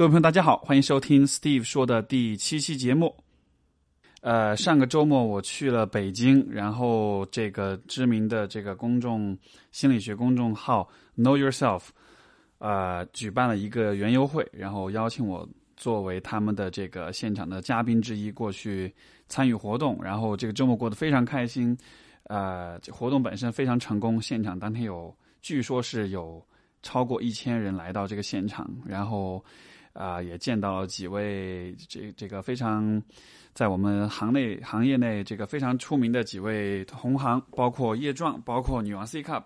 各位朋友，大家好，欢迎收听 Steve 说的第七期节目。呃，上个周末我去了北京，然后这个知名的这个公众心理学公众号 Know Yourself，呃，举办了一个园游会，然后邀请我作为他们的这个现场的嘉宾之一过去参与活动。然后这个周末过得非常开心，呃，活动本身非常成功，现场当天有据说是有超过一千人来到这个现场，然后。啊，也见到了几位这这个非常在我们行内行业内这个非常出名的几位同行，包括叶壮，包括女王 C Cup，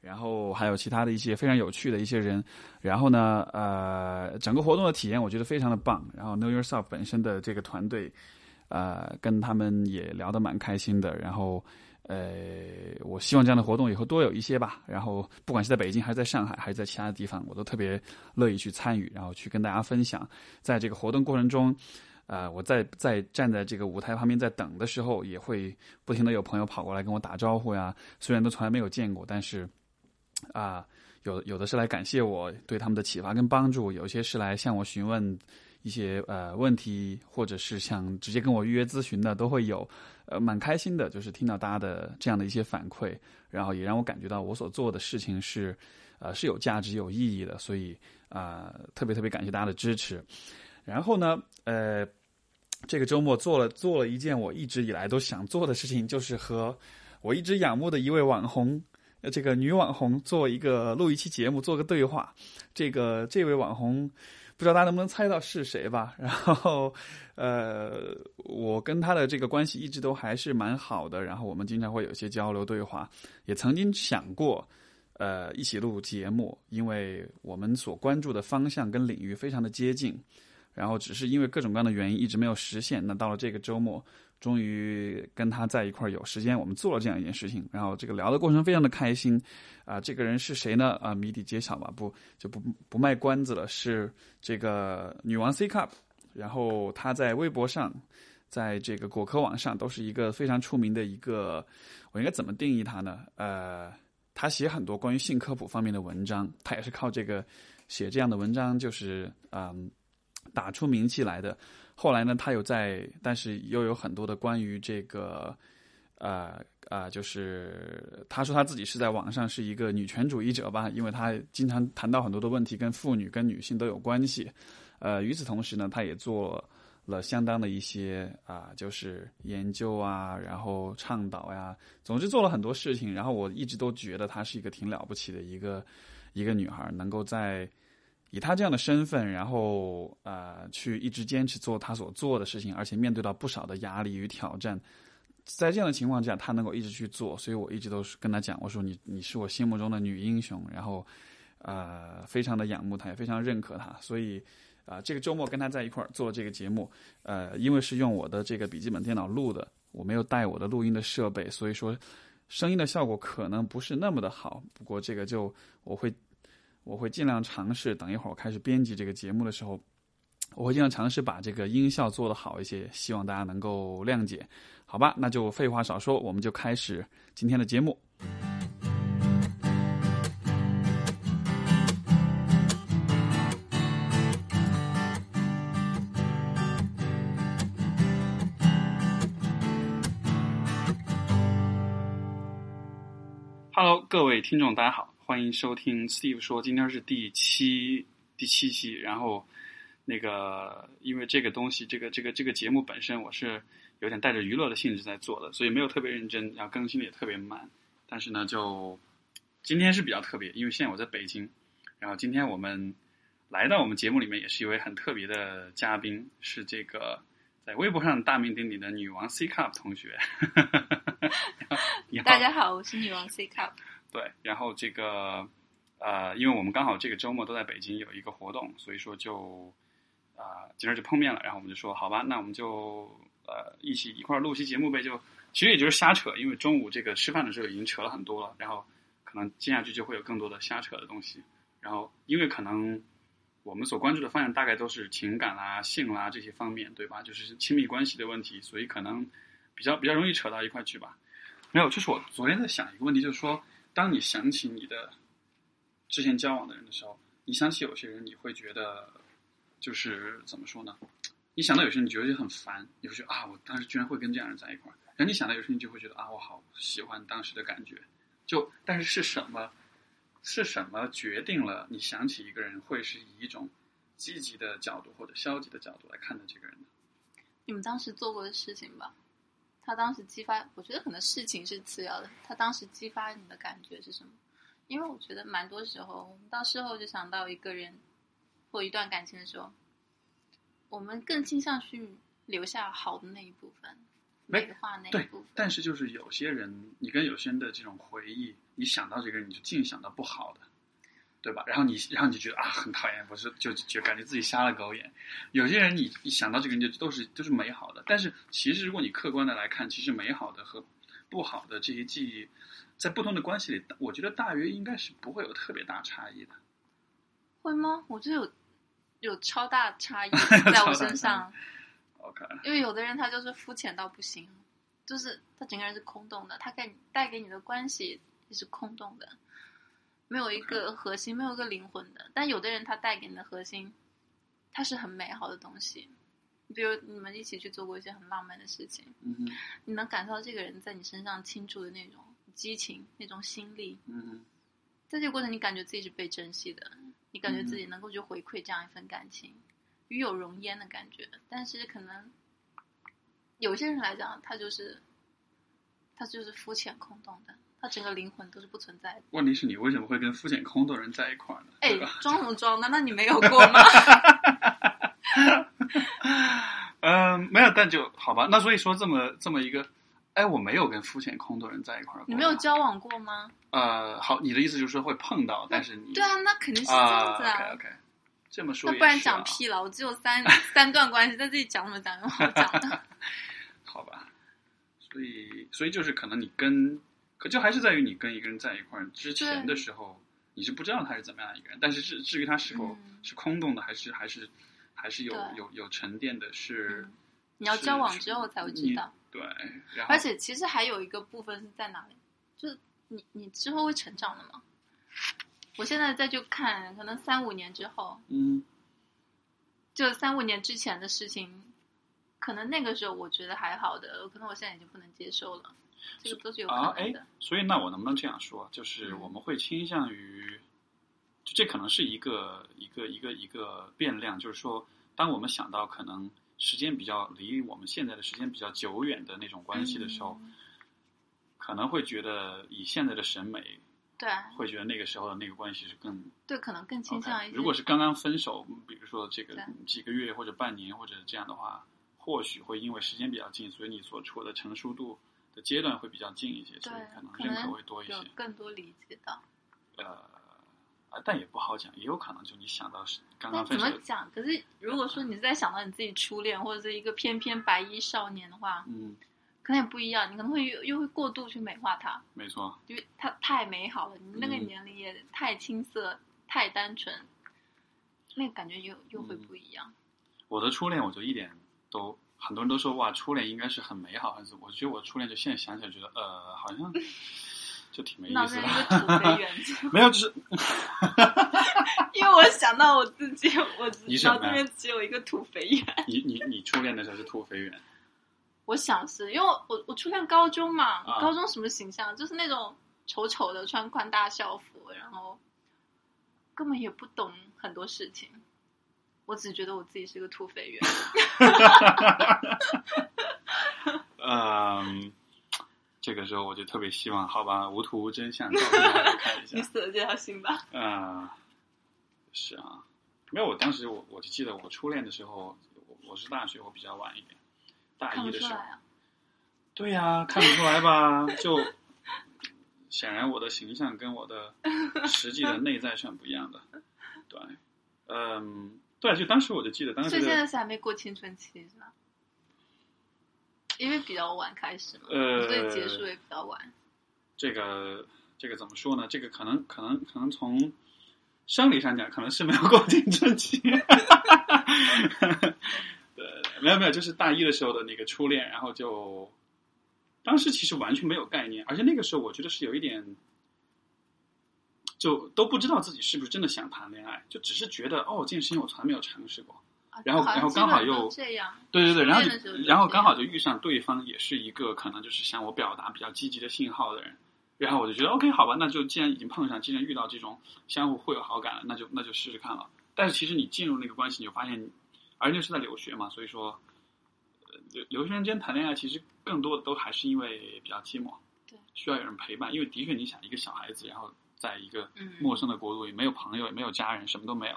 然后还有其他的一些非常有趣的一些人。然后呢，呃，整个活动的体验我觉得非常的棒。然后 Know Yourself 本身的这个团队，呃，跟他们也聊得蛮开心的。然后。呃，我希望这样的活动以后多有一些吧。然后，不管是在北京，还是在上海，还是在其他的地方，我都特别乐意去参与，然后去跟大家分享。在这个活动过程中，呃，我在在站在这个舞台旁边在等的时候，也会不停的有朋友跑过来跟我打招呼呀。虽然都从来没有见过，但是啊，有有的是来感谢我对他们的启发跟帮助，有些是来向我询问。一些呃问题，或者是想直接跟我预约咨询的，都会有，呃，蛮开心的，就是听到大家的这样的一些反馈，然后也让我感觉到我所做的事情是，呃，是有价值、有意义的，所以啊，特别特别感谢大家的支持。然后呢，呃，这个周末做了做了一件我一直以来都想做的事情，就是和我一直仰慕的一位网红，这个女网红做一个录一期节目，做个对话。这个这位网红。不知道大家能不能猜到是谁吧？然后，呃，我跟他的这个关系一直都还是蛮好的，然后我们经常会有一些交流对话，也曾经想过，呃，一起录节目，因为我们所关注的方向跟领域非常的接近，然后只是因为各种各样的原因一直没有实现。那到了这个周末。终于跟他在一块儿有时间，我们做了这样一件事情，然后这个聊的过程非常的开心，啊，这个人是谁呢？啊，谜底揭晓吧，不就不不卖关子了，是这个女王 C Cup，然后他在微博上，在这个果壳网上都是一个非常出名的一个，我应该怎么定义他呢？呃，他写很多关于性科普方面的文章，他也是靠这个写这样的文章，就是嗯，打出名气来的。后来呢，他有在，但是又有很多的关于这个，呃呃，就是他说他自己是在网上是一个女权主义者吧，因为他经常谈到很多的问题跟妇女跟女性都有关系。呃，与此同时呢，他也做了相当的一些啊，就是研究啊，然后倡导呀，总之做了很多事情。然后我一直都觉得她是一个挺了不起的一个一个女孩，能够在。以他这样的身份，然后呃，去一直坚持做他所做的事情，而且面对到不少的压力与挑战，在这样的情况下，他能够一直去做，所以我一直都是跟他讲，我说你你是我心目中的女英雄，然后呃，非常的仰慕她，也非常认可她，所以啊，这个周末跟他在一块儿做这个节目，呃，因为是用我的这个笔记本电脑录的，我没有带我的录音的设备，所以说声音的效果可能不是那么的好，不过这个就我会。我会尽量尝试，等一会儿我开始编辑这个节目的时候，我会尽量尝试把这个音效做得好一些，希望大家能够谅解，好吧？那就废话少说，我们就开始今天的节目。Hello，各位听众，大家好。欢迎收听 Steve 说，今天是第七第七期。然后，那个因为这个东西，这个这个这个节目本身，我是有点带着娱乐的性质在做的，所以没有特别认真，然后更新的也特别慢。但是呢，就今天是比较特别，因为现在我在北京。然后今天我们来到我们节目里面，也是一位很特别的嘉宾，是这个在微博上大名鼎鼎的女王 C Cup 同学。大家好，我是女王 C Cup。对，然后这个，呃，因为我们刚好这个周末都在北京有一个活动，所以说就，啊，今儿就碰面了。然后我们就说，好吧，那我们就呃一起一块儿录期节目呗。就其实也就是瞎扯，因为中午这个吃饭的时候已经扯了很多了，然后可能接下去就会有更多的瞎扯的东西。然后因为可能我们所关注的方向大概都是情感啦、性啦这些方面，对吧？就是亲密关系的问题，所以可能比较比较容易扯到一块去吧。没有，就是我昨天在想一个问题，就是说。当你想起你的之前交往的人的时候，你想起有些人，你会觉得，就是怎么说呢？你想到有些人，你觉得很烦，你会觉得啊，我当时居然会跟这样人在一块儿。然后你想到有些人，就会觉得啊，我好喜欢当时的感觉。就但是是什么？是什么决定了你想起一个人会是以一种积极的角度或者消极的角度来看待这个人呢？你们当时做过的事情吧，他当时激发，我觉得可能事情是次要的，他当时激发你的感觉是什么？因为我觉得蛮多时候，我们到事后就想到一个人或一段感情的时候，我们更倾向去留下好的那一部分，美化那一部分。，但是就是有些人，你跟有些人的这种回忆，你想到这个人，你就尽想到不好的，对吧？然后你，然后你就觉得啊，很讨厌，不是，就就感觉自己瞎了狗眼。有些人你一想到这个人，就都是都是美好的。但是其实如果你客观的来看，其实美好的和不好的这些记忆，在不同的关系里，我觉得大约应该是不会有特别大差异的。会吗？我觉得有有超大差异 在我身上，OK，因为有的人他就是肤浅到不行，就是他整个人是空洞的，他给你带给你的关系也是空洞的，没有一个核心，没有一个灵魂的。但有的人他带给你的核心，它是很美好的东西。比如你们一起去做过一些很浪漫的事情，嗯你能感受到这个人在你身上倾注的那种激情、那种心力，嗯在这个过程，你感觉自己是被珍惜的，你感觉嗯自己能够去回馈这样一份感情，与有荣焉的感觉。但是可能有些人来讲，他就是他就是肤浅空洞的，他整个灵魂都是不存在的。问题是你为什么会跟肤浅空洞人在一块儿呢？哎？，装什么装？难道你没有过吗？嗯，没有，但就好吧。那所以说这么这么一个，哎，我没有跟肤浅空洞人在一块儿。你没有交往过吗？呃，好，你的意思就是说会碰到，但是你对啊，那肯定是这样子啊啊。，OK OK，这么说也那不然讲屁了，我只有三 三段关系，在这里讲什么讲有好讲的？好吧？所以所以就是可能你跟，可就还是在于你跟一个人在一块儿之前的时候，你是不知道他是怎么样一个人，但是至至于他是否嗯是空洞的，还是还是还是有有有沉淀的，是嗯你要交往之后才会知道。对，然后而且其实还有一个部分是在哪里？就是你你之后会成长的嘛。我现在再去看，可能三五年之后，嗯就三五年之前的事情，可能那个时候我觉得还好的，可能我现在已经不能接受了。这个都是有啊，哎可能的。，所以那我能不能这样说，就是嗯我们会倾向于，就这可能是一个一个一个一个变量，就是说，当我们想到可能时间比较离我们现在的时间比较久远的那种关系的时候，嗯可能会觉得以现在的审美，对会觉得那个时候的那个关系是更对，可能更倾向一些。如果是刚刚分手，比如说这个几个月或者半年或者这样的话，或许会因为时间比较近，所以你所处的成熟度的阶段会比较近一些，所以对可能可认可能会多一些有。更多理解到。呃，啊，但也不好讲，也有可能就你想到是刚刚分手，怎么讲？可是如果说你在想到你自己初恋或者是一个翩翩白衣少年的话，嗯，可能也不一样，你可能会又又会过度去美化他。没错，因为他太美好了，你那个嗯年龄也太青涩、太单纯，那个感觉又又会嗯不一样。我的初恋我就一点都，很多人都说哇，初恋应该是很美好，还是我觉得我初恋就现在想起来觉得呃，好像 就挺没意思的。没有，就是 因为我想到我自己，我你什么呀脑子里面只有一个土肥圆。你你你初恋的时候是土肥圆，我想是因为我我我初恋高中嘛，啊高中什么形象？就是那种丑丑的，穿宽大校服，然后根本也不懂很多事情。我只觉得我自己是个土肥圆。嗯，这个时候我就特别希望，好吧，无图无真相，看一下 你。死了这条心吧。啊、是啊，没有，我当时我我就记得我初恋的时候，我我是大学，我比较晚一点，大一的时候。对呀、看不出来吧？就显然我的形象跟我的实际的内在是很不一样的。对，嗯，对，就当时我就记得，当时所以现在是还没过青春期是吧？因为比较晚开始嘛，呃所以结束也比较晚。这个这个怎么说呢？这个可能可能可能从生理上讲，可能是没有过青春期。对，没有没有，就是大一的时候的那个初恋，然后就当时其实完全没有概念，而且那个时候我觉得是有一点，就都不知道自己是不是真的想谈恋爱，就只是觉得哦，这件事情我从来没有尝试过，然后然后刚好又这样，对对对，然后然后刚好就遇上对方也是一个可能就是向我表达比较积极的信号的人，然后我就觉得 OK 好吧，那就既然已经碰上，既然遇到这种相互会有好感了，那就那就试试看了。但是其实你进入那个关系，你就发现，而且是在留学嘛，所以说，呃留留学生间谈恋爱其实更多的都还是因为比较寂寞，对，需要有人陪伴。因为的确你想一个小孩子，然后在一个嗯，陌生的国度，也没有朋友，也没有家人，什么都没有，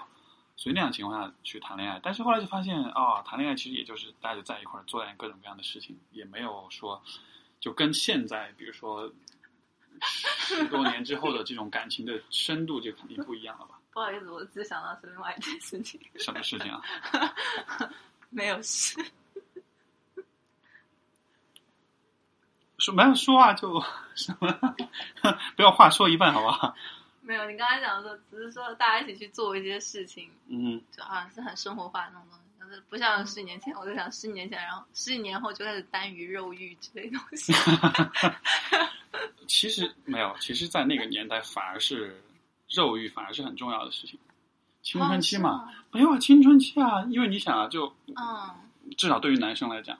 所以那样情况下去谈恋爱。但是后来就发现，哦，谈恋爱其实也就是大家在一块儿做点各种各样的事情，也没有说就跟现在，比如说十多年之后的这种感情的深度就肯定不一样了吧？不好意思，我只想到是另外一件事情，什么事情啊？没有事。说没有说啊，就什么，不要话说一半好不好？没有，你刚才讲的时候，只是说大家一起去做一些事情，嗯，就好像是很生活化的那种东西。但是不像十几年前，我就想十几年前，然后十几年后就开始单于肉欲之类东西。其实没有，其实，在那个年代反而是肉欲反而是很重要的事情。青春期嘛，哦，没有啊，青春期啊，因为你想啊，就嗯，至少对于男生来讲，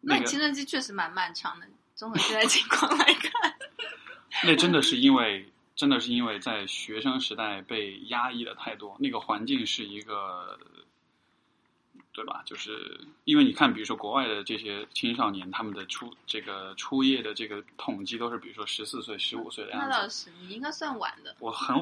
那个那你青春期确实蛮漫长的，综合现在情况来看。那真的是因为，真的是因为在学生时代被压抑的太多，那个环境是一个，对吧？就是因为你看，比如说国外的这些青少年，他们的初这个初夜的这个统计都是，比如说十四岁、十五岁的样子。那倒是，你应该算晚的。我很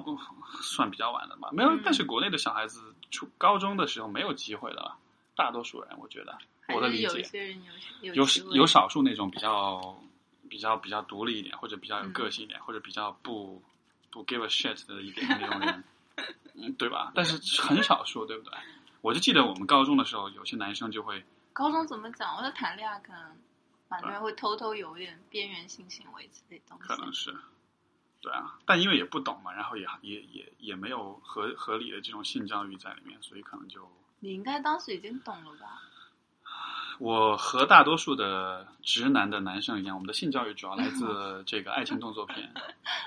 算比较晚的吧，没有，嗯但是国内的小孩子初高中的时候没有机会的，大多数人我觉得，我的理解有有有有少数那种比较比较比较独立一点，或者比较有个嗯性一点，或者比较不不 give a shit 的一点那种人，嗯，对吧？但是很少说，对不对？我就记得我们高中的时候，有些男生就会，高中怎么讲？我在谈恋爱，可能蛮多人会偷偷有一点边缘性行为之类的东西。可能是，对啊，但因为也不懂嘛，然后也也也也没有合合理的这种性教育在里面，所以可能就你应该当时已经懂了吧？我和大多数的直男的男生一样，我们的性教育主要来自 这个爱情动作片，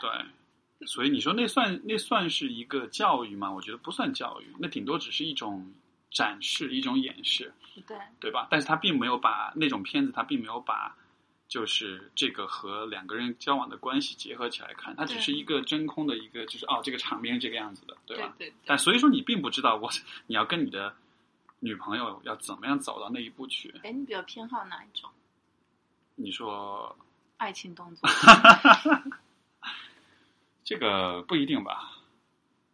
对，所以你说那算那算是一个教育吗？我觉得不算教育，那顶多只是一种展示，一种演示，对，对吧？但是他并没有把那种片子，他并没有把就是这个和两个人交往的关系结合起来看，它只是一个真空的一个，就是哦，这个场面是这个样子的，对对吧？对对但所以说你并不知道我你要跟你的女朋友要怎么样走到那一步去。哎，你比较偏好哪一种你说爱情动作？这个不一定吧？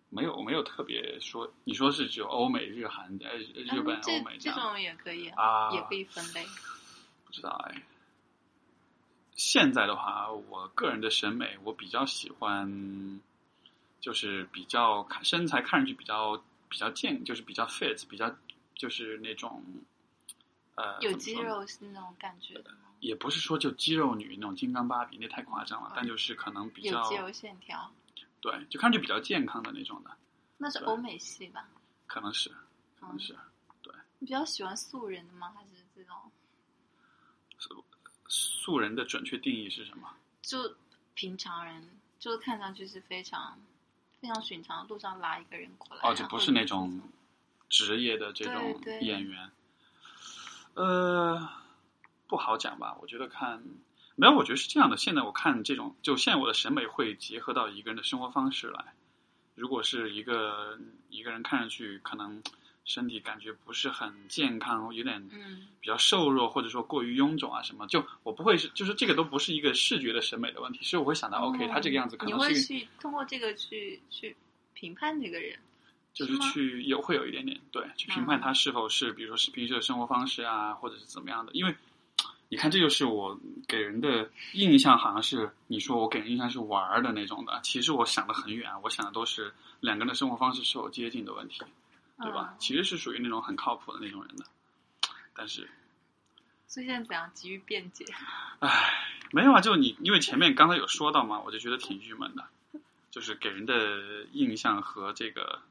没有没有特别说，你说是只有欧美、日韩、呃日本、嗯欧美样这种也可以啊也可以分类。不知道哎。现在的话，我个人的审美，我比较喜欢，就是比较看身材看上去比较比较健，就是比较 fit，比较就是那种呃有肌肉是那种感觉的吗？也不是说就肌肉女那种金刚芭比，那太夸张了，但就是可能比较有肌肉线条，对，就看上去比较健康的那种的，那是欧美系吧？可能是可能嗯，对。你比较喜欢素人的吗？还是这种素人的准确定义是什么？就平常人，就看上去是非常非常寻常，路上拉一个人过来，哦，就不是那种职业的这种演员。呃，不好讲吧？我觉得看没有，我觉得是这样的。现在我看这种，就现在我的审美会结合到一个人的生活方式来。如果是一个一个人看上去可能身体感觉不是很健康，有点嗯比较瘦弱，或者说过于臃肿啊什么，就我不会是，就是这个都不是一个视觉的审美的问题，是我会想到、OK，他这个样子可能会去通过这个去去评判这个人，就是去有会有一点点对，去评判他是否是，比如说是平时的生活方式啊，或者是怎么样的。因为你看，这就是我给人的印象，好像是你说我给人印象是玩儿的那种的，其实我想的很远，我想的都是两个人的生活方式是否接近的问题，对吧？嗯其实是属于那种很靠谱的那种人的，但是所以现在怎样急于辩解？唉，没有啊，就你，因为前面刚才有说到嘛，我就觉得挺郁闷的，就是给人的印象和这个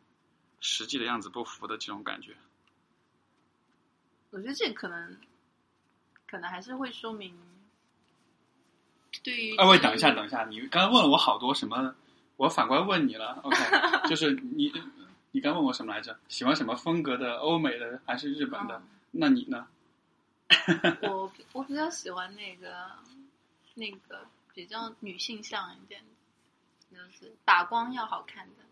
实际的样子不符的这种感觉。我觉得这可能可能还是会说明对于哎，喂，等一下，等一下，你刚才问了我好多什么，我反过来问你了。OK，就是你你刚问我什么来着？喜欢什么风格的？欧美的还是日本的？嗯那你呢？我我比较喜欢那个那个比较女性向一点的，就是打光要好看的，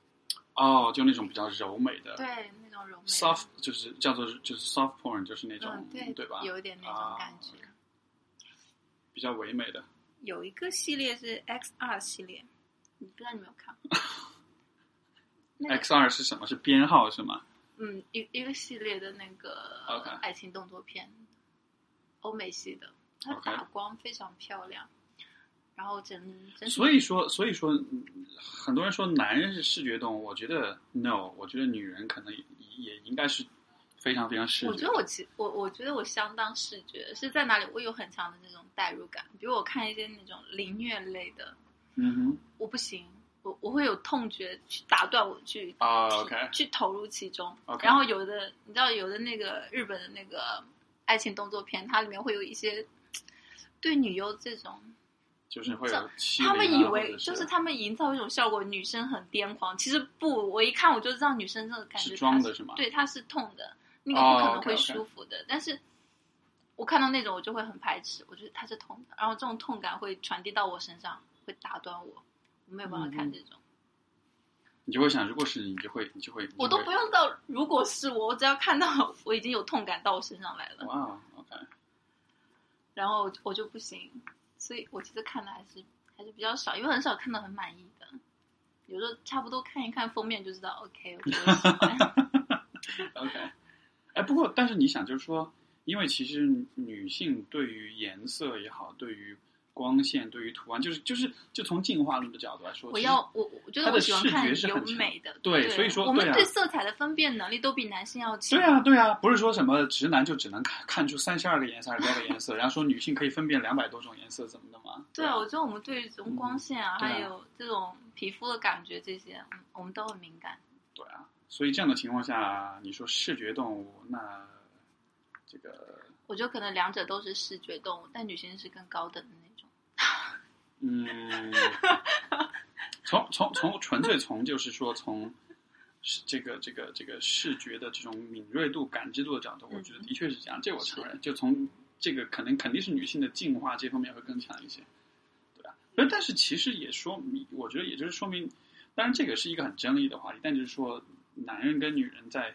哦，就那种比较柔美的对那种柔美 soft，就是叫做就是 soft porn，就是那种、嗯对吧？有一点那啊种感觉。比较唯美的。有一个系列是 X 二系列，你不知道你有没有看过？X 二是什么？是编号是吗？嗯，一一个系列的那个爱情动作片，欧美系的，它打光非常漂亮，然后整整体所以说，所以说，嗯很多人说男人是视觉动物，我觉得 no，我觉得女人可能也也应该是非常非常视觉。我觉得我其我我觉得我相当视觉是在哪里？我有很强的那种代入感，比如我看一些那种凌虐类的，嗯哼，我不行，我我会有痛觉去打断我去啊、o k 去投入其中。OK 然后有的你知道有的那个日本的那个爱情动作片，它里面会有一些对女优这种，就是会有他们以为就是他们营造一种效果，女生很癫狂，其实不，我一看我就知道女生这个感觉是装的她是吗对，她是痛的，那个哦不可能会舒服的。但是我看到那种我就会很排斥，我觉得它是痛的，然后这种痛感会传递到我身上，会打断我，我没有办法看嗯这种。你就会想，如果是你，你就会你就会，我都不用。用到，如果是我，我只要看到我已经有痛感到我身上来了，哇，OK，然后我就不行，所以我其实看的还是还是比较少，因为很少看到很满意的，有时候差不多看一看封面就知道，OK，我觉得喜欢。OK，哎，不过但是你想，就是说，因为其实女性对于颜色也好，对于光线，对于图案，就是就是就从进化论的角度来说，我要我我觉得我喜欢看有觉是很美的，对对，所以说我们对色彩的分辨能力都比男性要强。对啊，对啊，不是说什么直男就只能看看出三十二个颜色还是多少个颜色，然后说女性可以分辨两百多种颜色，怎么的吗？对啊，我觉得我们对于这种光线啊，嗯啊还有这种皮肤的感觉这些，嗯，我们都很敏感。对啊，所以这样的情况下，你说视觉动物，那这个我觉得可能两者都是视觉动物，但女性是更高等。嗯，从从从纯粹从就是说从是这个这个这个视觉的这种敏锐度、感知度的角度，我觉得嗯的确是这样，这我承认。就从这个可能肯定是女性的进化这方面会更强一些，对吧？而但是其实也说明，我觉得也就是说明，当然这个是一个很争议的话题，但就是说男人跟女人在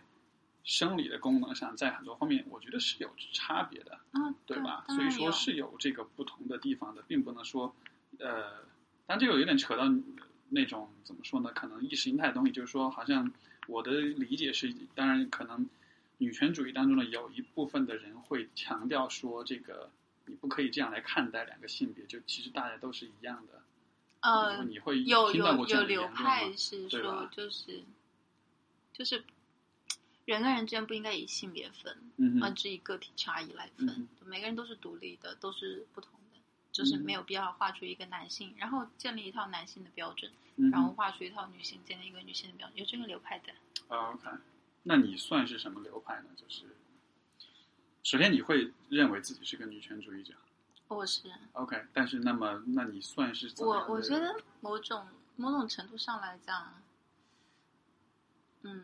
生理的功能上，在很多方面，我觉得是有差别的。啊，对吧？所以说是有这个不同的地方的，并不能说，呃，但这个有点扯到那种怎么说呢？可能意识形态的东西，就是说，好像我的理解是，当然可能女权主义当中呢，有一部分的人会强调说，这个你不可以这样来看待两个性别，就其实大家都是一样的。呃，你会有有有流？派是说，就是就是人跟人之间不应该以性别分，嗯哼，而是以个体差异来分。嗯每个人都是独立的，都是不同的，就是嗯没有必要画出一个男性，然后建立一套男性的标准，嗯然后画出一套女性，建立一个女性的标准，有这个流派的。啊，OK，那你算是什么流派呢？就是首先你会认为自己是个女权主义者。我是 OK，但是那么，那你算是我我觉得某种某种程度上来讲，嗯，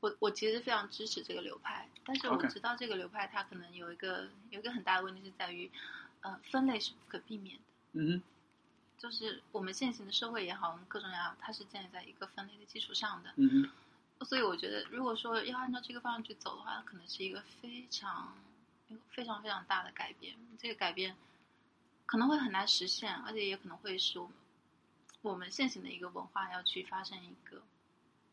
我我其实非常支持这个流派，但是我知道这个流派它可能有一个有一个很大的问题是在于，呃，分类是不可避免的。嗯，就是我们现行的社会也好，我们各种也好，它是建立在一个分类的基础上的。嗯，所以我觉得，如果说要按照这个方向去走的话，可能是一个非常、非常非常大的改变。这个改变可能会很难实现，而且也可能会使我们我们现行的一个文化要去发生一个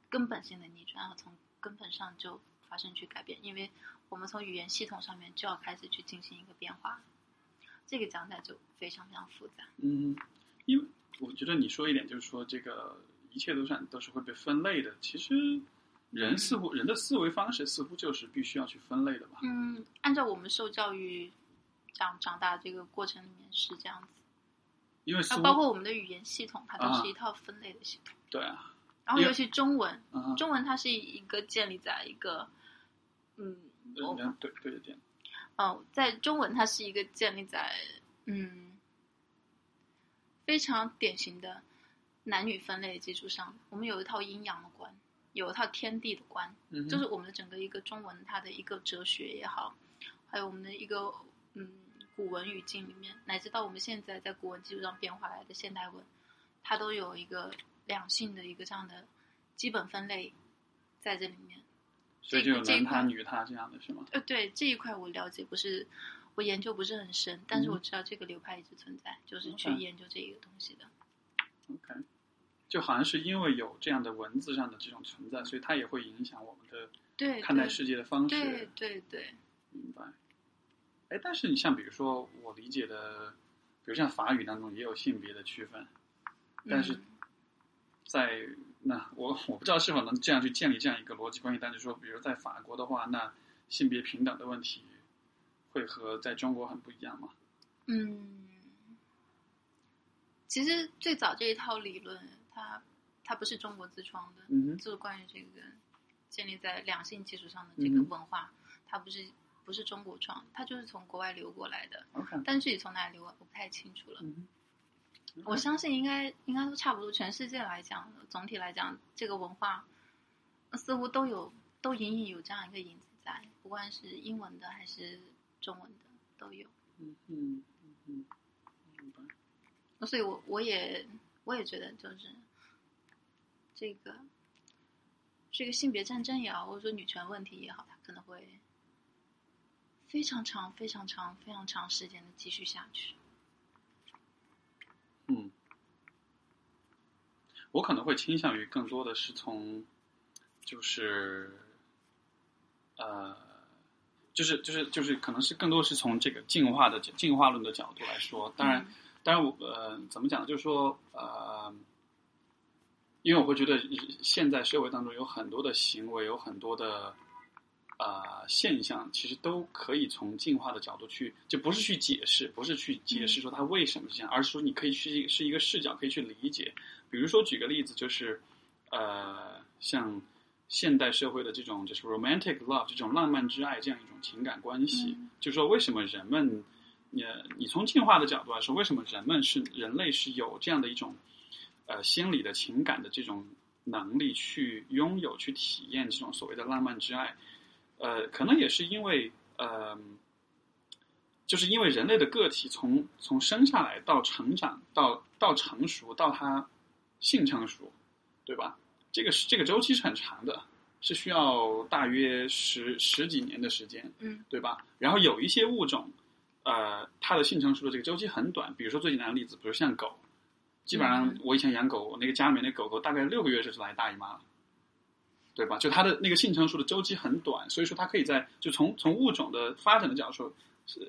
根本性的逆转，然后从根本上就发生去改变，因为我们从语言系统上面就要开始去进行一个变化。这个讲起来就非常非常复杂。嗯哼，因为我觉得你说一点就是说，这个一切都算都是会被分类的。其实人似乎人的思维方式似乎就是必须要去分类的吧？嗯，按照我们受教育长长大这个过程里面是这样子，啊，因为包括我们的语言系统，它都啊是一套分类的系统。对啊，然后尤其中文，中文它是一个建立在一个，嗯，对对对对的点，嗯，在中文它是一个建立在嗯非常典型的男女分类的基础上，我们有一套阴阳的观，有一套天地的观，嗯就是我们的整个一个中文它的一个哲学也好，还有我们的一个嗯古文语境里面，乃至到我们现在在古文基础上变化来的现代文，它都有一个两性的一个这样的基本分类在这里面。所以就有男他女他这样的是吗？呃，对这一块我了解不是，我研究不是很深，但是嗯我知道这个流派一直存在，就是去研究这一个东西的。OK，就好像是因为有这样的文字上的这种存在，所以它也会影响我们的对，看待世界的方式。对对对，明白。哎，但是你像比如说我理解的，比如像法语当中也有性别的区分，但是嗯在那我我不知道是否能这样去建立这样一个逻辑关系，但是说，比如在法国的话，那性别平等的问题会和在中国很不一样吗？嗯，其实最早这一套理论，它它不是中国自创的，嗯哼，就是关于这个建立在两性基础上的这个文化，它不是不是中国创，它就是从国外流过来的但是具体从哪里流，我不太清楚了。我相信应该应该都差不多，全世界来讲，总体来讲，这个文化呃似乎都有都隐隐有这样一个影子在，不管是英文的还是中文的都有。嗯嗯嗯嗯，明白。所以我我也我也觉得就是这个这个性别战争也好，或者说女权问题也好，它可能会非常长、非常长、非常长时间的继续下去。嗯，我可能会倾向于更多的是从，就是，呃，就是就是就是，可能是更多是从这个进化的进化论的角度来说。当然，嗯当然我呃，怎么讲？就是说呃，因为我会觉得现在社会当中有很多的行为，有很多的呃现象，其实都可以从进化的角度去，就不是去解释，不是去解释说它为什么是这样，而是说你可以去是一个视角，可以去理解。比如说举个例子，就是呃，像现代社会的这种就是 romantic love 这种浪漫之爱这样一种情感关系，嗯就是说为什么人们，你你从进化的角度来说，为什么人们是人类是有这样的一种呃心理的情感的这种能力去拥有去体验这种所谓的浪漫之爱？呃，可能也是因为呃，就是因为人类的个体从从生下来到成长到到成熟到他性成熟，对吧？这个是这个周期是很长的，是需要大约十十几年的时间，嗯对吧？然后有一些物种，呃，它的性成熟的这个周期很短，比如说最简单的例子，比如像狗，基本上嗯我以前养狗，我那个家里面那狗狗大概六个月就来大姨妈了。对吧？就它的那个性成熟的周期很短，所以说它可以在就从从物种的发展的角度说，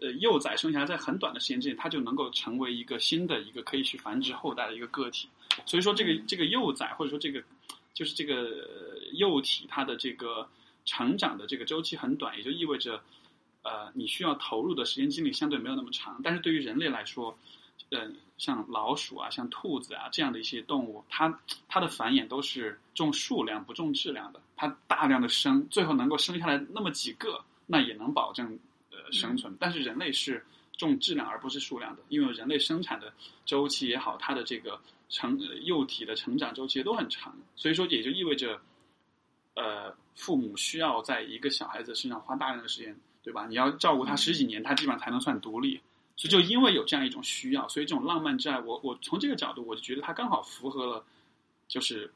呃，幼崽生下来在很短的时间之内，它就能够成为一个新的一个可以去繁殖后代的一个个体。所以说，这个这个幼崽或者说这个就是这个呃幼体，它的这个成长的这个周期很短，也就意味着，呃，你需要投入的时间精力相对没有那么长。但是对于人类来说，嗯、像老鼠啊、像兔子啊这样的一些动物，它它的繁衍都是重数量不重质量的，它大量的生，最后能够生下来那么几个，那也能保证呃生存。但是人类是重质量而不是数量的，因为人类生产的周期也好，它的这个成呃幼体的成长周期都很长，所以说也就意味着，呃，父母需要在一个小孩子身上花大量的时间，对吧？你要照顾他十几年，他基本上才能算独立。所以就因为有这样一种需要，所以这种浪漫之爱，我我从这个角度，我就觉得它刚好符合了，就是，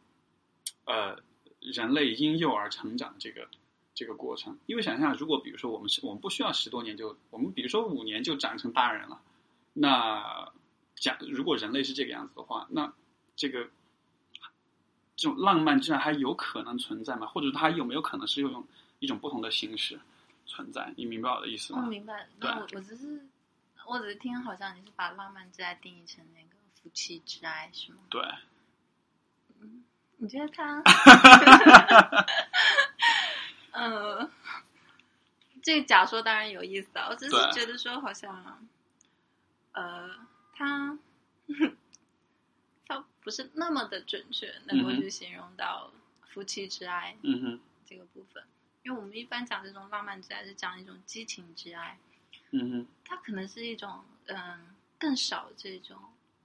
呃，人类婴幼儿成长这个这个过程。因为想象，如果比如说我们是我们不需要十多年就，我们比如说五年就长成大人了，那假如果人类是这个样子的话，那这个这种浪漫之爱还有可能存在吗？或者它有没有可能是用一种不同的形式存在？你明白我的意思吗？我明白，对那我我只是我只是听好像你是把浪漫之爱定义成那个夫妻之爱是吗？对，你觉得他？嗯，这个假说当然有意思啊，我只是觉得说好像，呃，他他不是那么的准确，能够去形容到夫妻之爱嗯哼，这个部分，因为我们一般讲这种浪漫之爱是讲一种激情之爱，嗯哼，它可能是一种嗯更少这种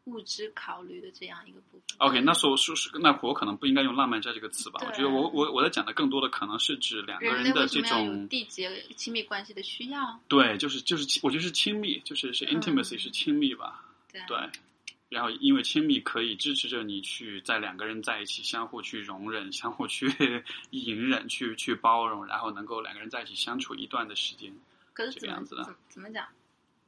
物质考虑的这样一个部分。OK，那说说是那我可能不应该用浪漫债这个词吧？我觉得我我我在讲的更多的可能是指两个人的这种缔结亲密关系的需要？对，就是就是我觉得是亲密，就是是嗯 intimacy、是亲密吧？对对。然后，因为亲密可以支持着你去在两个人在一起，相互去容忍，相互去 隐忍，去去包容，然后能够两个人在一起相处一段的时间。可是怎么这样子的怎么怎么讲？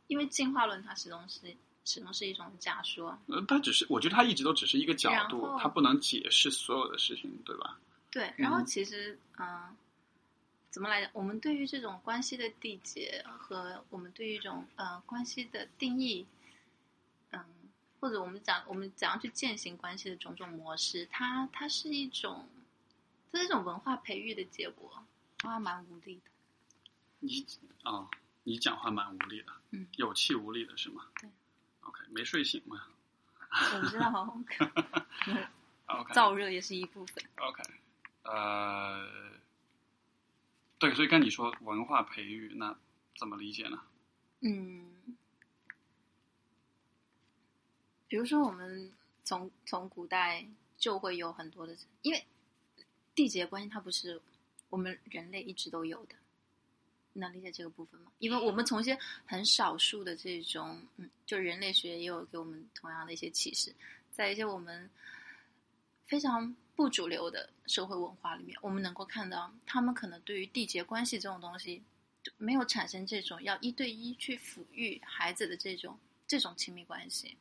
因为进化论它始终是始终是一种假说，呃，它只是，我觉得它一直都只是一个角度，它不能解释所有的事情，对吧？对。然后嗯其实，嗯、怎么来讲？我们对于这种关系的缔结和我们对于一种呃关系的定义，嗯，或者我们讲我们怎样去践行关系的种种模式，它它是一种，这是一种文化培育的结果，我还蛮无力的。你啊、你讲话蛮无力的，嗯，有气无力的是吗？对。OK，没睡醒吗我知道？OK 燥热也是一部分。OK，呃，对，所以跟你说文化培育，那怎么理解呢？嗯，比如说我们从从古代就会有很多的，因为缔结关系它不是我们人类一直都有的，你能理解这个部分吗？因为我们从一些很少数的这种，嗯，就人类学也有给我们同样的一些启示，在一些我们非常不主流的社会文化里面，我们能够看到他们可能对于缔结关系这种东西。就没有产生这种要一对一去抚育孩子的这种这种亲密关系，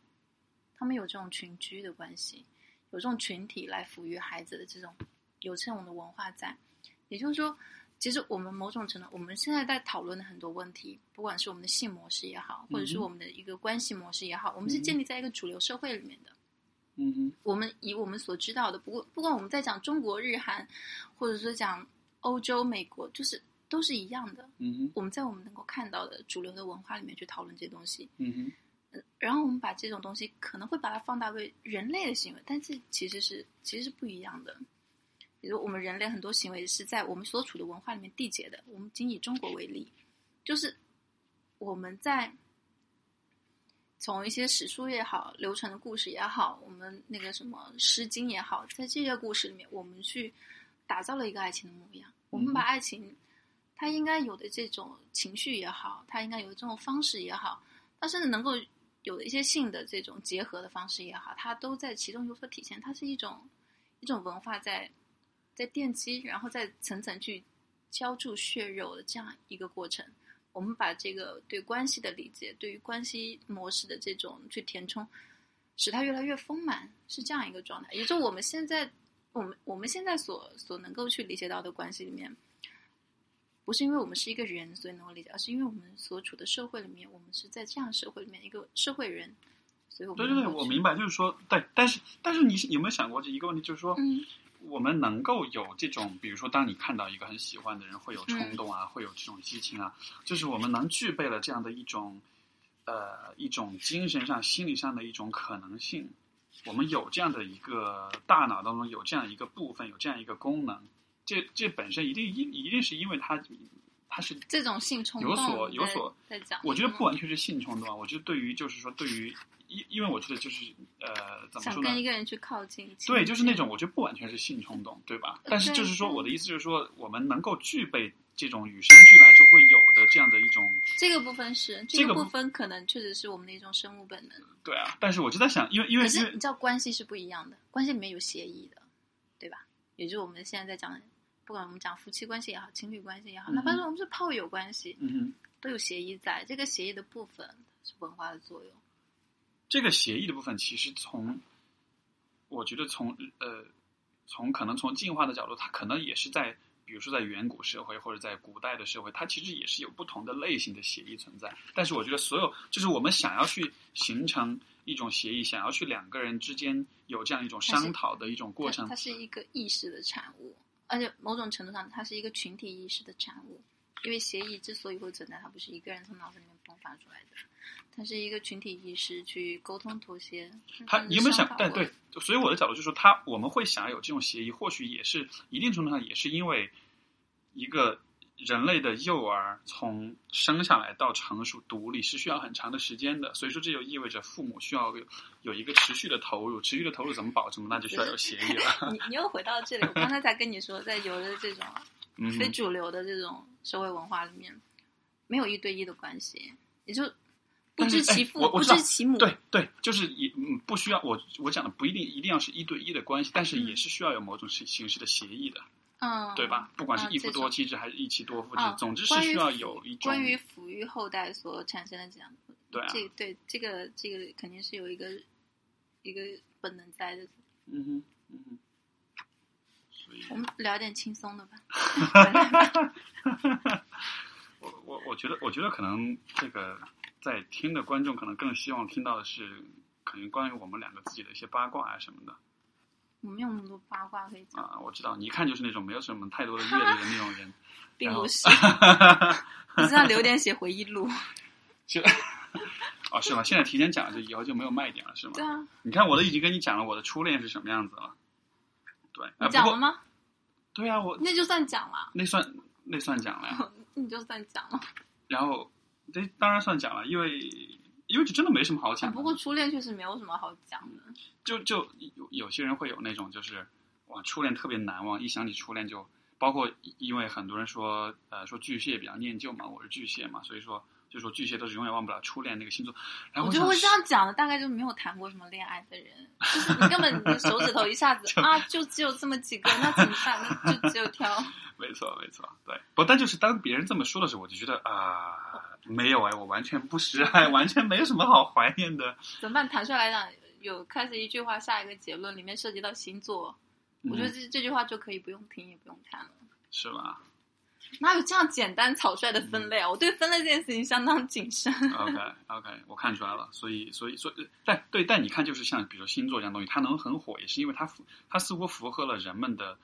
他们有这种群居的关系，有这种群体来抚育孩子的这种有这种的文化在。也就是说，其实我们某种程度，我们现在在讨论的很多问题，不管是我们的性模式也好，或者是我们的一个关系模式也好，我们是建立在一个主流社会里面的。嗯哼，我们以我们所知道的，不过不管我们在讲中国、日韩，或者说讲欧洲、美国，就是都是一样的。嗯哼，我们在我们能够看到的主流的文化里面去讨论这些东西，嗯哼，呃然后我们把这种东西可能会把它放大为人类的行为，但是其实是其实是不一样的。比如我们人类很多行为是在我们所处的文化里面缔结的。我们仅以中国为例，就是我们在从一些史书也好、流传的故事也好，我们那个什么《诗经》也好，在这些故事里面，我们去打造了一个爱情的模样。我们把爱情它应该有的这种情绪也好，它应该有的这种方式也好，它甚至能够有的一些性的这种结合的方式也好，它都在其中有所体现。它是一种一种文化在在奠基，然后再层层去浇筑血肉的这样一个过程。我们把这个对关系的理解，对于关系模式的这种去填充，使它越来越丰满，是这样一个状态。也就我们现在，我们我们现在所所能够去理解到的关系里面，不是因为我们是一个人所以能够理解，而是因为我们所处的社会里面，我们是在这样的社会里面一个社会人，所以我们对对对，我明白，就是说，对，但是但是你有没有想过这一个问题，就是说，嗯我们能够有这种，比如说，当你看到一个很喜欢的人，会有嗯冲动啊，会有这种激情啊，就是我们能具备了这样的一种，呃，一种精神上、心理上的一种可能性。我们有这样的一个大脑当中有这样一个部分，有这样一个功能，这这本身一定一一定是因为它它是这种性冲动有所有所在讲，我觉得不完全是性冲动啊，我觉得对于就是说对于因因为我觉得就是呃怎么想说呢跟一？个人去靠近，对，就是那种我觉得不完全是性冲动，对吧？呃但是就是说，我的意思就是说，我们能够具备这种与生俱来就会有的这样的一种，这个部分是这个部分可能确实是我们的一种生物本能。对啊。但是我就在想，因为因为因为可是你知道，关系是不一样的，关系里面有协议的，对吧？也就是我们现在在讲的，不管我们讲夫妻关系也好，情侣关系也好，哪怕是我们是炮友关系，嗯哼，都有协议在。这个协议的部分是文化的作用。这个协议的部分，其实从我觉得从呃从可能从进化的角度，它可能也是在。比如说，在远古社会或者在古代的社会，它其实也是有不同的类型的协议存在。但是，我觉得所有就是我们想要去形成一种协议，想要去两个人之间有这样一种商讨的一种过程它它，是一个意识的产物，而且某种程度上，它是一个群体意识的产物。因为协议之所以会存在，它不是一个人从脑子里面迸发出来的，它是一个群体意识去沟通妥协。他你有没有想但对，所以我的角度就是说，他我们会想要有这种协议，或许也是一定程度上也是因为一个人类的幼儿从生下来到成熟独立是需要很长的时间的，所以说这就意味着父母需要有有一个持续的投入，持续的投入怎么保证？那就需要有协议了。你你又回到这里，我刚才才跟你说，在有的这种非主流的这种社会文化里面，没有一对一的关系，也就不知其父、不知其母。对对，就是也嗯不需要我我讲的不一定一定要是一对一的关系，但是也是需要有某种形形式的协议的，嗯，对吧？不管是一夫多妻制还是一妻多夫制啊，总之是需要有一种关于抚育后代所产生的这样，对啊这对这个这个肯定是有一个一个本能在的。嗯哼嗯哼，所以我们聊点轻松的吧。回来吧我我我觉得，我觉得可能这个在听的观众可能更希望听到的是，可能关于我们两个自己的一些八卦啊什么的我没有那么多八卦可以讲，啊。我知道你一看就是那种没有什么太多的阅历的那种人，并不是，我只想留点写回忆录。就哦是吗？现在提前讲了，就以后就没有卖点了是吗对？啊，你看我都已经跟你讲了我的初恋是什么样子了，对，讲了？吗？对啊，我那就算讲了，那算那算讲了呀。你就算讲了。然后这当然算讲了，因为因为这真的没什么好讲的。不过初恋确实没有什么好讲的。就就有有些人会有那种就是哇，初恋特别难忘，一想起初恋就包括因为很多人说呃说巨蟹比较念旧嘛，我是巨蟹嘛，所以说就说巨蟹都是永远忘不了初恋那个星座。然后想我就会这样讲的，大概就没有谈过什么恋爱的人，就是你根本你的手指头一下子 啊，就只有这么几个，那怎么办？那就只有挑。没错没错，对，不但就是当别人这么说的时候，我就觉得啊、没有哎，我完全不是爱，完全没有什么好怀念的。怎么办？坦率来讲，有开始一句话下一个结论，里面涉及到星座，我觉得嗯这这句话就可以不用听也不用看了。是吧哪有这样简单草率的分类啊？我对分类这件事情相当谨慎。？OK OK，我看出来了，所以所以所以，但对，但你看，就是像比如说星座这样东西，它能很火，也是因为它符它似乎符合了人们的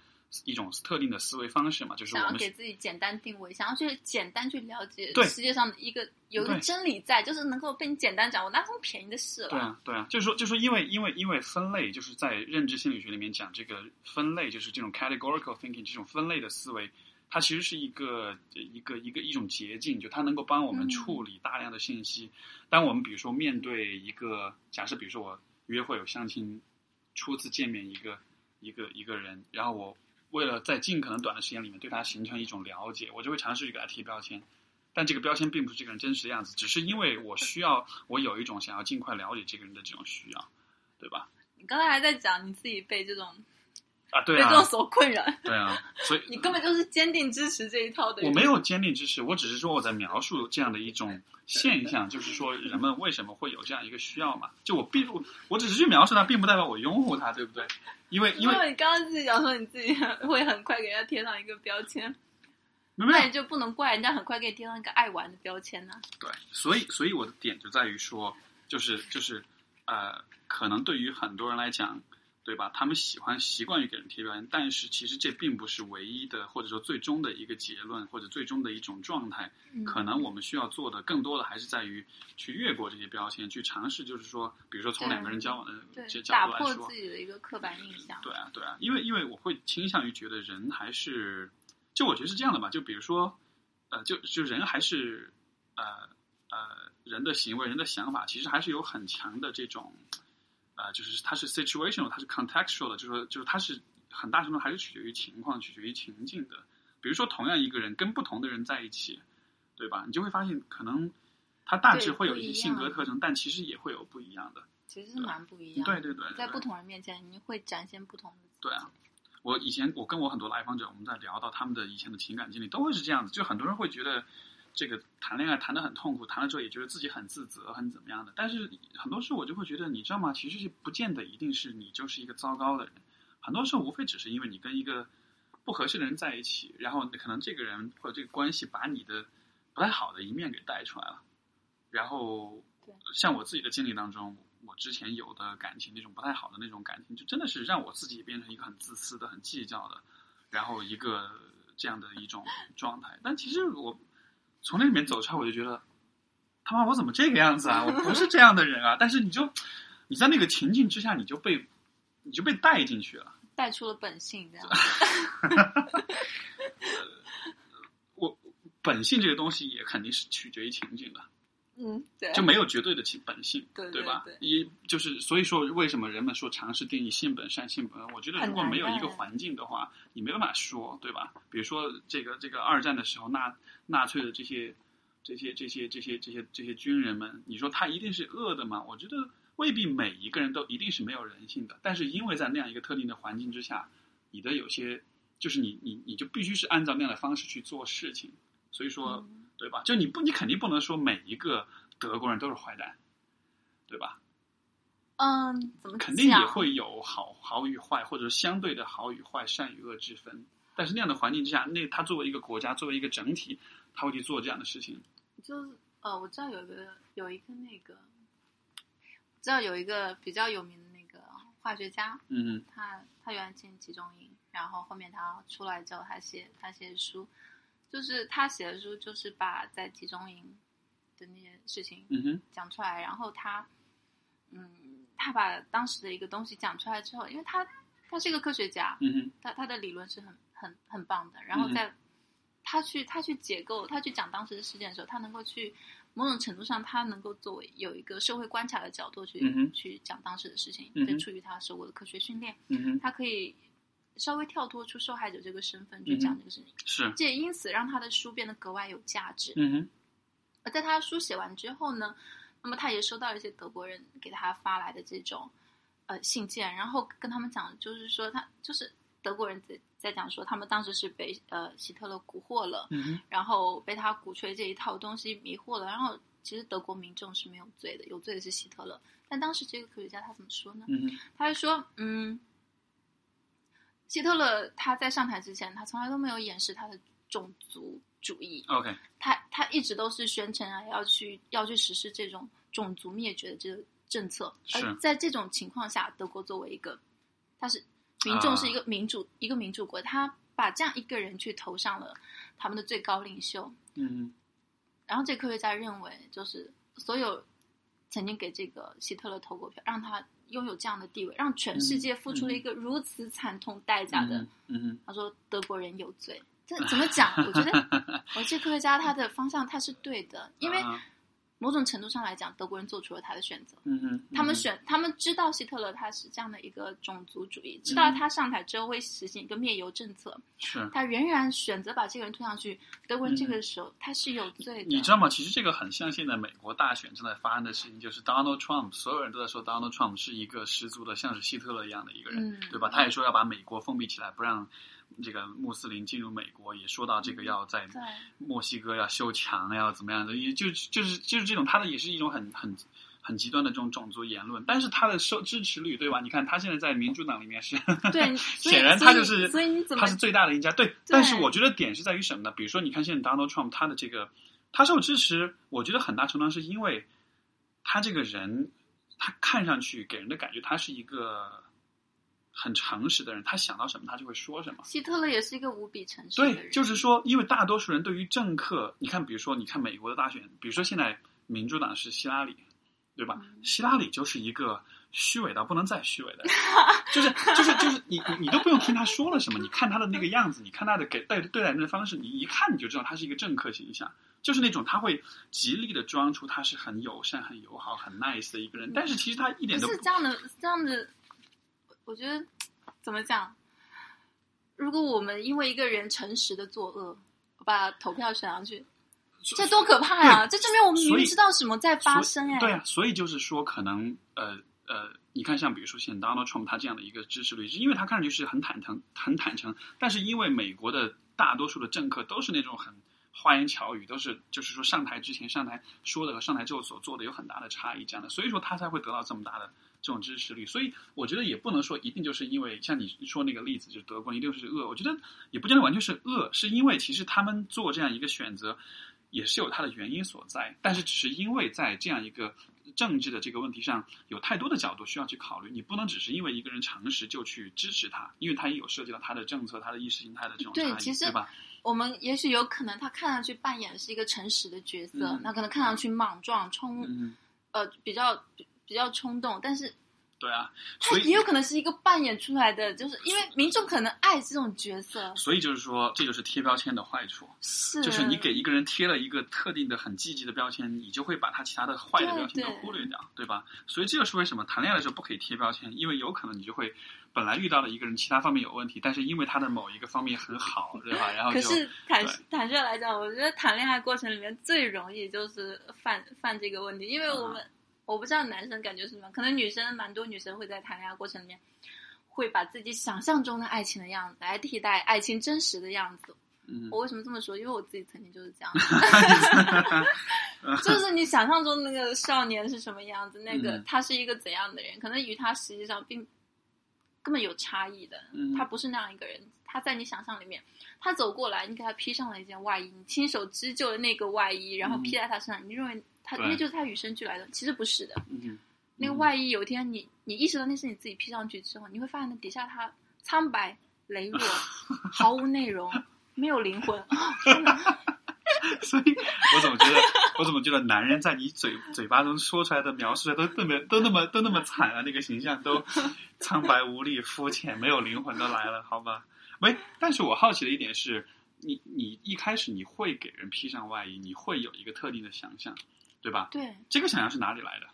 一种特定的思维方式嘛，就是我们要给自己简单定位，想要去简单去了解对世界上的一个有一个真理在，就是能够被你简单讲，我哪有这么便宜的事了？对啊，对啊，就是说，就是说，因为因为因为分类，就是在认知心理学里面讲这个分类，就是这种 categorical thinking 这种分类的思维，它其实是一个一个一个一种捷径，就它能够帮我们嗯处理大量的信息。当我们比如说面对一个假设，比如说我约会有相亲，初次见面一个一个一个人，然后我为了在尽可能短的时间里面对他形成一种了解，我就会尝试去给他贴标签。但这个标签并不是这个人真实的样子，只是因为我需要，我有一种想要尽快了解这个人的这种需要，对吧？你刚才还在讲你自己被这种啊，对啊被这种啊，所困扰，对啊，所以 你根本就是坚定支持这一套的。我没有坚定支持，我只是说我在描述这样的一种现象，就是说人们为什么会有这样一个需要嘛？就我并不，我只是去描述它，并不代表我拥护它，对不对？因为因因为为你刚刚自己讲说你自己会很快给人家贴上一个标签，那你就不能怪人家很快给你贴上一个爱玩的标签呢、对，所以所以我的点就在于说，就是就是呃，可能对于很多人来讲，对吧？他们喜欢习惯于给人贴标签，但是其实这并不是唯一的，或者说最终的一个结论，或者最终的一种状态。嗯可能我们需要做的更多的还是在于去越过这些标签，去尝试，就是说，比如说从两个人交往的对这，角度来说破自，己的一个刻板印象。对啊，对啊，因为因为我会倾向于觉得人还是，就我觉得是这样的吧，就比如说，呃，就就人还是，呃呃，人的行为、人的想法，其实还是有很强的这种，呃，就是它是 situational，它是 contextual 的，就是说就是它是很大程度还是取决于情况、取决于情境的。比如说，同样一个人跟不同的人在一起，对吧？你就会发现，可能他大致会有一一些性格特征，但其实也会有不一样的。其实是蛮不一样的。对对对对在不同人面前，你会展现不同的。对啊，我以前我跟我很多来访者，我们在聊到他们的以前的情感经历，都会是这样子。就很多人会觉得这个谈恋爱谈得很痛苦，谈了之后也觉得自己很自责，很怎么样的。但是很多时候我就会觉得，你知道吗？其实不见得一定是你就是一个糟糕的人，很多时候无非只是因为你跟一个不合适的人在一起，然后可能这个人或者这个关系把你的不太好的一面给带出来了。然后像我自己的经历当中，我之前有的感情那种不太好的那种感情，就真的是让我自己变成一个很自私的、很计较的，然后一个这样的一种状态。但其实我从那里面走出来，我就觉得，他妈我怎么这个样子啊？我不是这样的人啊！但是你就你在那个情境之下，你就被你就被带进去了。带出了本性，这样。我本性这个东西也肯定是取决于情景的，嗯，对，就没有绝对的其本性，对对吧对？也就是所以说，为什么人们说尝试定义性本善、性本恶？我觉得如果没有一个环境的话，你没办法说，对吧？比如说这个这个二战的时候，纳纳粹的这些这些这些这些这些这些军人们，你说他一定是恶的吗？我觉得未必每一个人都一定是没有人性的，但是因为在那样一个特定的环境之下，你的有些就是你你你就必须是按照那样的方式去做事情，所以说。嗯对吧？就你不，你肯定不能说每一个德国人都是坏蛋，对吧？嗯，怎么肯定也会有好好与坏，或者相对的好与坏、善与恶之分。但是那样的环境之下，那他作为一个国家，作为一个整体，他会去做这样的事情。就是呃，我知道有一个有一个那个，知道有一个比较有名的那个化学家，嗯他他原来进集中营，然后后面他出来之后，他写他写书，就是他写的书就是把在集中营的那些事情嗯哼讲出来，然后他嗯，他把当时的一个东西讲出来之后，因为他他是一个科学家，嗯哼他他的理论是很很很棒的，然后嗯。在、他去他去解构，他去讲当时的事件的时候，他能够去某种程度上，他能够作为有一个社会观察的角度去、嗯去讲当时的事情，嗯哼。这出于他受过的科学训练，他可以稍微跳脱出受害者这个身份去讲这个事情，是。这也因此让他的书变得格外有价值。嗯在他书写完之后呢，那么他也收到一些德国人给他发来的这种呃信件，然后跟他们讲，就是说他就是德国人在在讲说，他们当时是被呃希特勒蛊惑了，嗯然后被他鼓吹这一套东西迷惑了，然后其实德国民众是没有罪的，有罪的是希特勒。但当时这个科学家他怎么说呢？嗯他就说，嗯，希特勒他在上台之前，他从来都没有掩饰他的种族主义，，OK，他他一直都是宣称啊，要去要去实施这种种族灭绝的这个政策。是而在这种情况下，德国作为一个，他是民众啊是一个民主、一个民主国，他把这样一个人去投上了他们的最高领袖。嗯然后这科学家认为，就是所有曾经给这个希特勒投过票，让他拥有这样的地位，让全世界付出了一个如此惨痛代价的。嗯他说德国人有罪，这怎么讲？我觉得 我这科学家他的方向他是对的，因为啊某种程度上来讲，德国人做出了他的选择。嗯嗯，他们选，他们知道希特勒他是这样的一个种族主义，知道他上台之后会实行一个灭犹政策，是。他仍然选择把这个人推上去。德国人这个时候他是有罪的，你知道吗？其实这个很像现在美国大选正在发生的事情，就是 Donald Trump，所有人都在说 Donald Trump 是一个十足的像是希特勒一样的一个人，嗯对吧？他也说要把美国封闭起来，不让这个穆斯林进入美国，也说到这个要在墨西哥要修墙，要怎么样的，也就就是就是这种，他的也是一种很很很极端的这种种族言论，但是他的受支持率，对吧？你看他现在在民主党里面是，对，显然他就是，所以所以你怎么他是最大的赢家，对。但是我觉得点是在于什么呢？比如说，你看现在 Donald Trump 他的这个，他受支持，我觉得很大程度上是因为他这个人，他看上去给人的感觉他是一个很诚实的人，他想到什么他就会说什么。希特勒也是一个无比诚实的人对，就是说，因为大多数人对于政客，你看，比如说，你看美国的大选，比如说现在民主党是希拉里，对吧？嗯希拉里就是一个虚伪到不能再虚伪的人，就是就是就是你你你都不用听他说了什么，你看他的那个样子，你看他的给对对待人的方式，你一看你就知道他是一个政客形象，就是那种他会极力的装出他是很友善、很友好、很 nice 的一个人，但是其实他一点都不是这样的，这样的，我觉得怎么讲？如果我们因为一个人诚实的作恶，把投票选上去，这多可怕呀！这证明我们明明知道什么在发生哎。对啊，所以就是说，可能呃呃，你看像比如说像 Donald Trump 他这样的一个支持率，是因为他看上去是很坦诚、很坦诚，但是因为美国的大多数的政客都是那种很花言巧语，都是就是说上台之前上台说的和上台之后所做的有很大的差异，这样的，所以说他才会得到这么大的这种支持率。所以我觉得也不能说一定就是因为像你说那个例子，就是德国一定是恶，我觉得也不见得完全是恶，是因为其实他们做这样一个选择。也是有它的原因所在，但是只是因为在这样一个政治的这个问题上，有太多的角度需要去考虑，你不能只是因为一个人常识就去支持他，因为他也有涉及到他的政策、他的意识形态的这种差异，对其实对吧？我们也许有可能他看上去扮演的是一个诚实的角色，嗯那可能看上去莽撞、冲、嗯呃比较比比较冲动，但是对啊，他所以也有可能是一个扮演出来的，就是因为民众可能爱这种角色，所以就是说，这就是贴标签的坏处，是就是你给一个人贴了一个特定的很积极的标签，你就会把他其他的坏的标签都忽略掉，对吧？所以这就是为什么谈恋爱的时候不可以贴标签，因为有可能你就会本来遇到了一个人其他方面有问题，但是因为他的某一个方面很好，对吧？然后可就是坦对坦率来讲，我觉得谈恋爱过程里面最容易就是犯犯这个问题，因为我们、啊我不知道男生感觉是什么，可能女生蛮多女生会在谈恋爱过程里面会把自己想象中的爱情的样子来替代爱情真实的样子。嗯我为什么这么说？因为我自己曾经就是这样 就是你想象中那个少年是什么样子，那个嗯他是一个怎样的人，可能与他实际上并根本有差异的。嗯他不是那样一个人，他在你想象里面，他走过来，你给他披上了一件外衣，你亲手织就了那个外衣，然后嗯披在他身上，你认为他对那就是他与生俱来的，其实不是的。嗯那个外衣有一天你你意识到那是你自己披上去之后，你会发现那底下它苍白、羸弱，毫无内容，没有灵魂。所以我怎么觉得，我怎么觉得男人在你嘴嘴巴中说出来的描述的都特别都那么都那么惨啊，那个形象都苍白无力、肤浅、没有灵魂的来了，好吧？喂，但是我好奇的一点是，你你一开始你会给人披上外衣，你会有一个特定的想象，对吧？对，这个想象是哪里来的？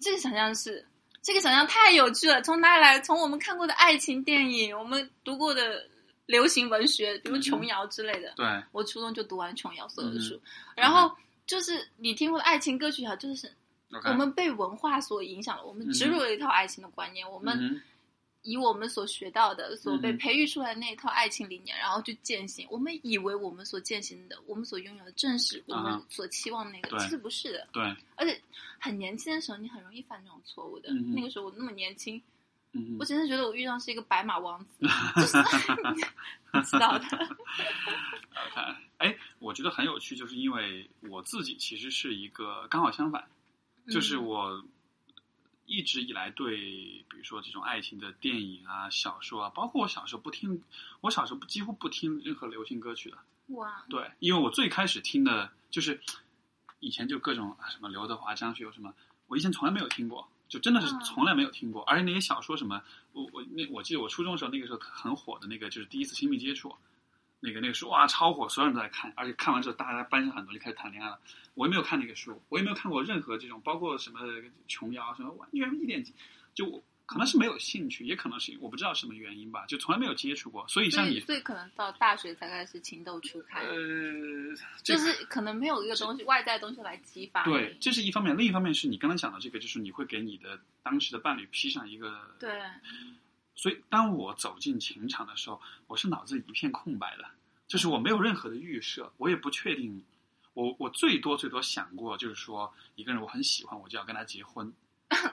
这个想象是，这个想象太有趣了。从哪里来？从我们看过的爱情电影，我们读过的流行文学，比如琼瑶之类的。对，我初中就读完琼瑶所有的嗯书，然后就是你听过的爱情歌曲啊，就是我们被文化所影响了，我们植入了一套爱情的观念，我们嗯以我们所学到的、所被培育出来的那一套爱情理念，然后去践行。我们以为我们所践行的、我们所拥有的，正是我们啊所期望的那个，对其实不是的。对，而且很年轻的时候，你很容易犯这种错误的。嗯那个时候我那么年轻，嗯我真的觉得我遇上是一个白马王子，就是 你知道的。OK，哎，我觉得很有趣，就是因为我自己其实是一个刚好相反，就是嗯我一直以来对，比如说这种爱情的电影啊、小说啊，包括我小时候不听，我小时候不几乎不听任何流行歌曲的。哇，对，因为我最开始听的就是以前就各种啊什么刘德华、张学友什么，我以前从来没有听过，就真的是嗯从来没有听过。而且那些小说什么，我我那我记得我初中的时候，那个时候很火的那个就是第一次亲密接触，那个那个书哇超火，所有人都在看，而且看完之后大家班上很多就开始谈恋爱了。我也没有看那个书，我也没有看过任何这种，包括什么琼瑶什么，完全一点就我可能是没有兴趣，也可能是我不知道什么原因吧，就从来没有接触过。所以像你，所以可能到大学才开始情窦初开，呃，就是可能没有一个东西外在东西来激发。对，这是一方面，另一方面是你刚才讲的这个，就是你会给你的当时的伴侣披上一个。对，所以当我走进情场的时候，我是脑子里一片空白的，就是我没有任何的预设，我也不确定。我我最多最多想过，就是说一个人我很喜欢，我就要跟他结婚，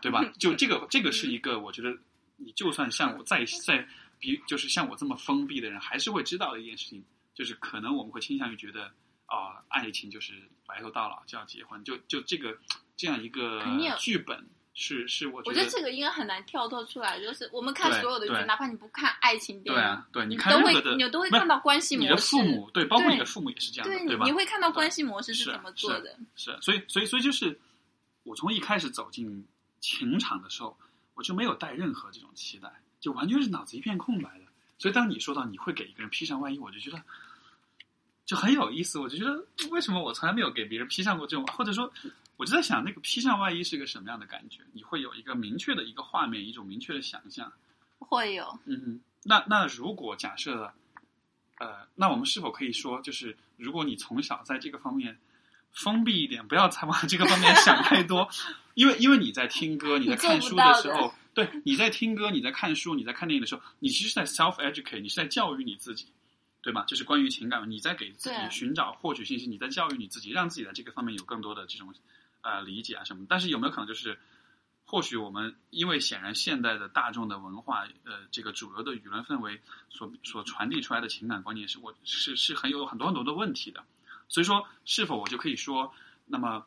对吧？就这个这个是一个，我觉得你就算像我再再比，就是像我这么封闭的人，还是会知道的一件事情，就是可能我们会倾向于觉得啊、爱情就是白头到老就要结婚，就就这个这样一个剧本是是我我觉得这个应该很难跳脱出来。就是我们看所有的剧，哪怕你不看爱情电影，对啊，对，你都会你都会看到关系模式你的。父母，对，包括你的父母也是这样的，对，对吧你？会看到关系模式是是怎么做的。是，所以，所以，所以就是我从一开始走进情场的时候，我就没有带任何这种期待，就完全是脑子一片空白的。所以，当你说到你会给一个人披上外衣，我就觉得就很有意思。我就觉得为什么我从来没有给别人披上过这种，或者说，我就在想那个披上外衣是个什么样的感觉？你会有一个明确的一个画面，一种明确的想象。会有，嗯，那那如果假设，呃，那我们是否可以说，就是如果你从小在这个方面封闭一点，不要再往这个方面想太多，因为因为你在听歌、你在看书的时候，对，你在听歌、你在看书、你在看电影的时候，你其实是在 self educate，你是在教育你自己，对吧？就是关于情感，你在给自己寻找、获取信息，你在教育你自己，让自己在这个方面有更多的这种呃理解啊什么。但是有没有可能就是？或许我们因为显然现代的大众的文化，呃，这个主流的舆论氛围所所传递出来的情感观念是我是是很有很多很多的问题的，所以说是否我就可以说，那么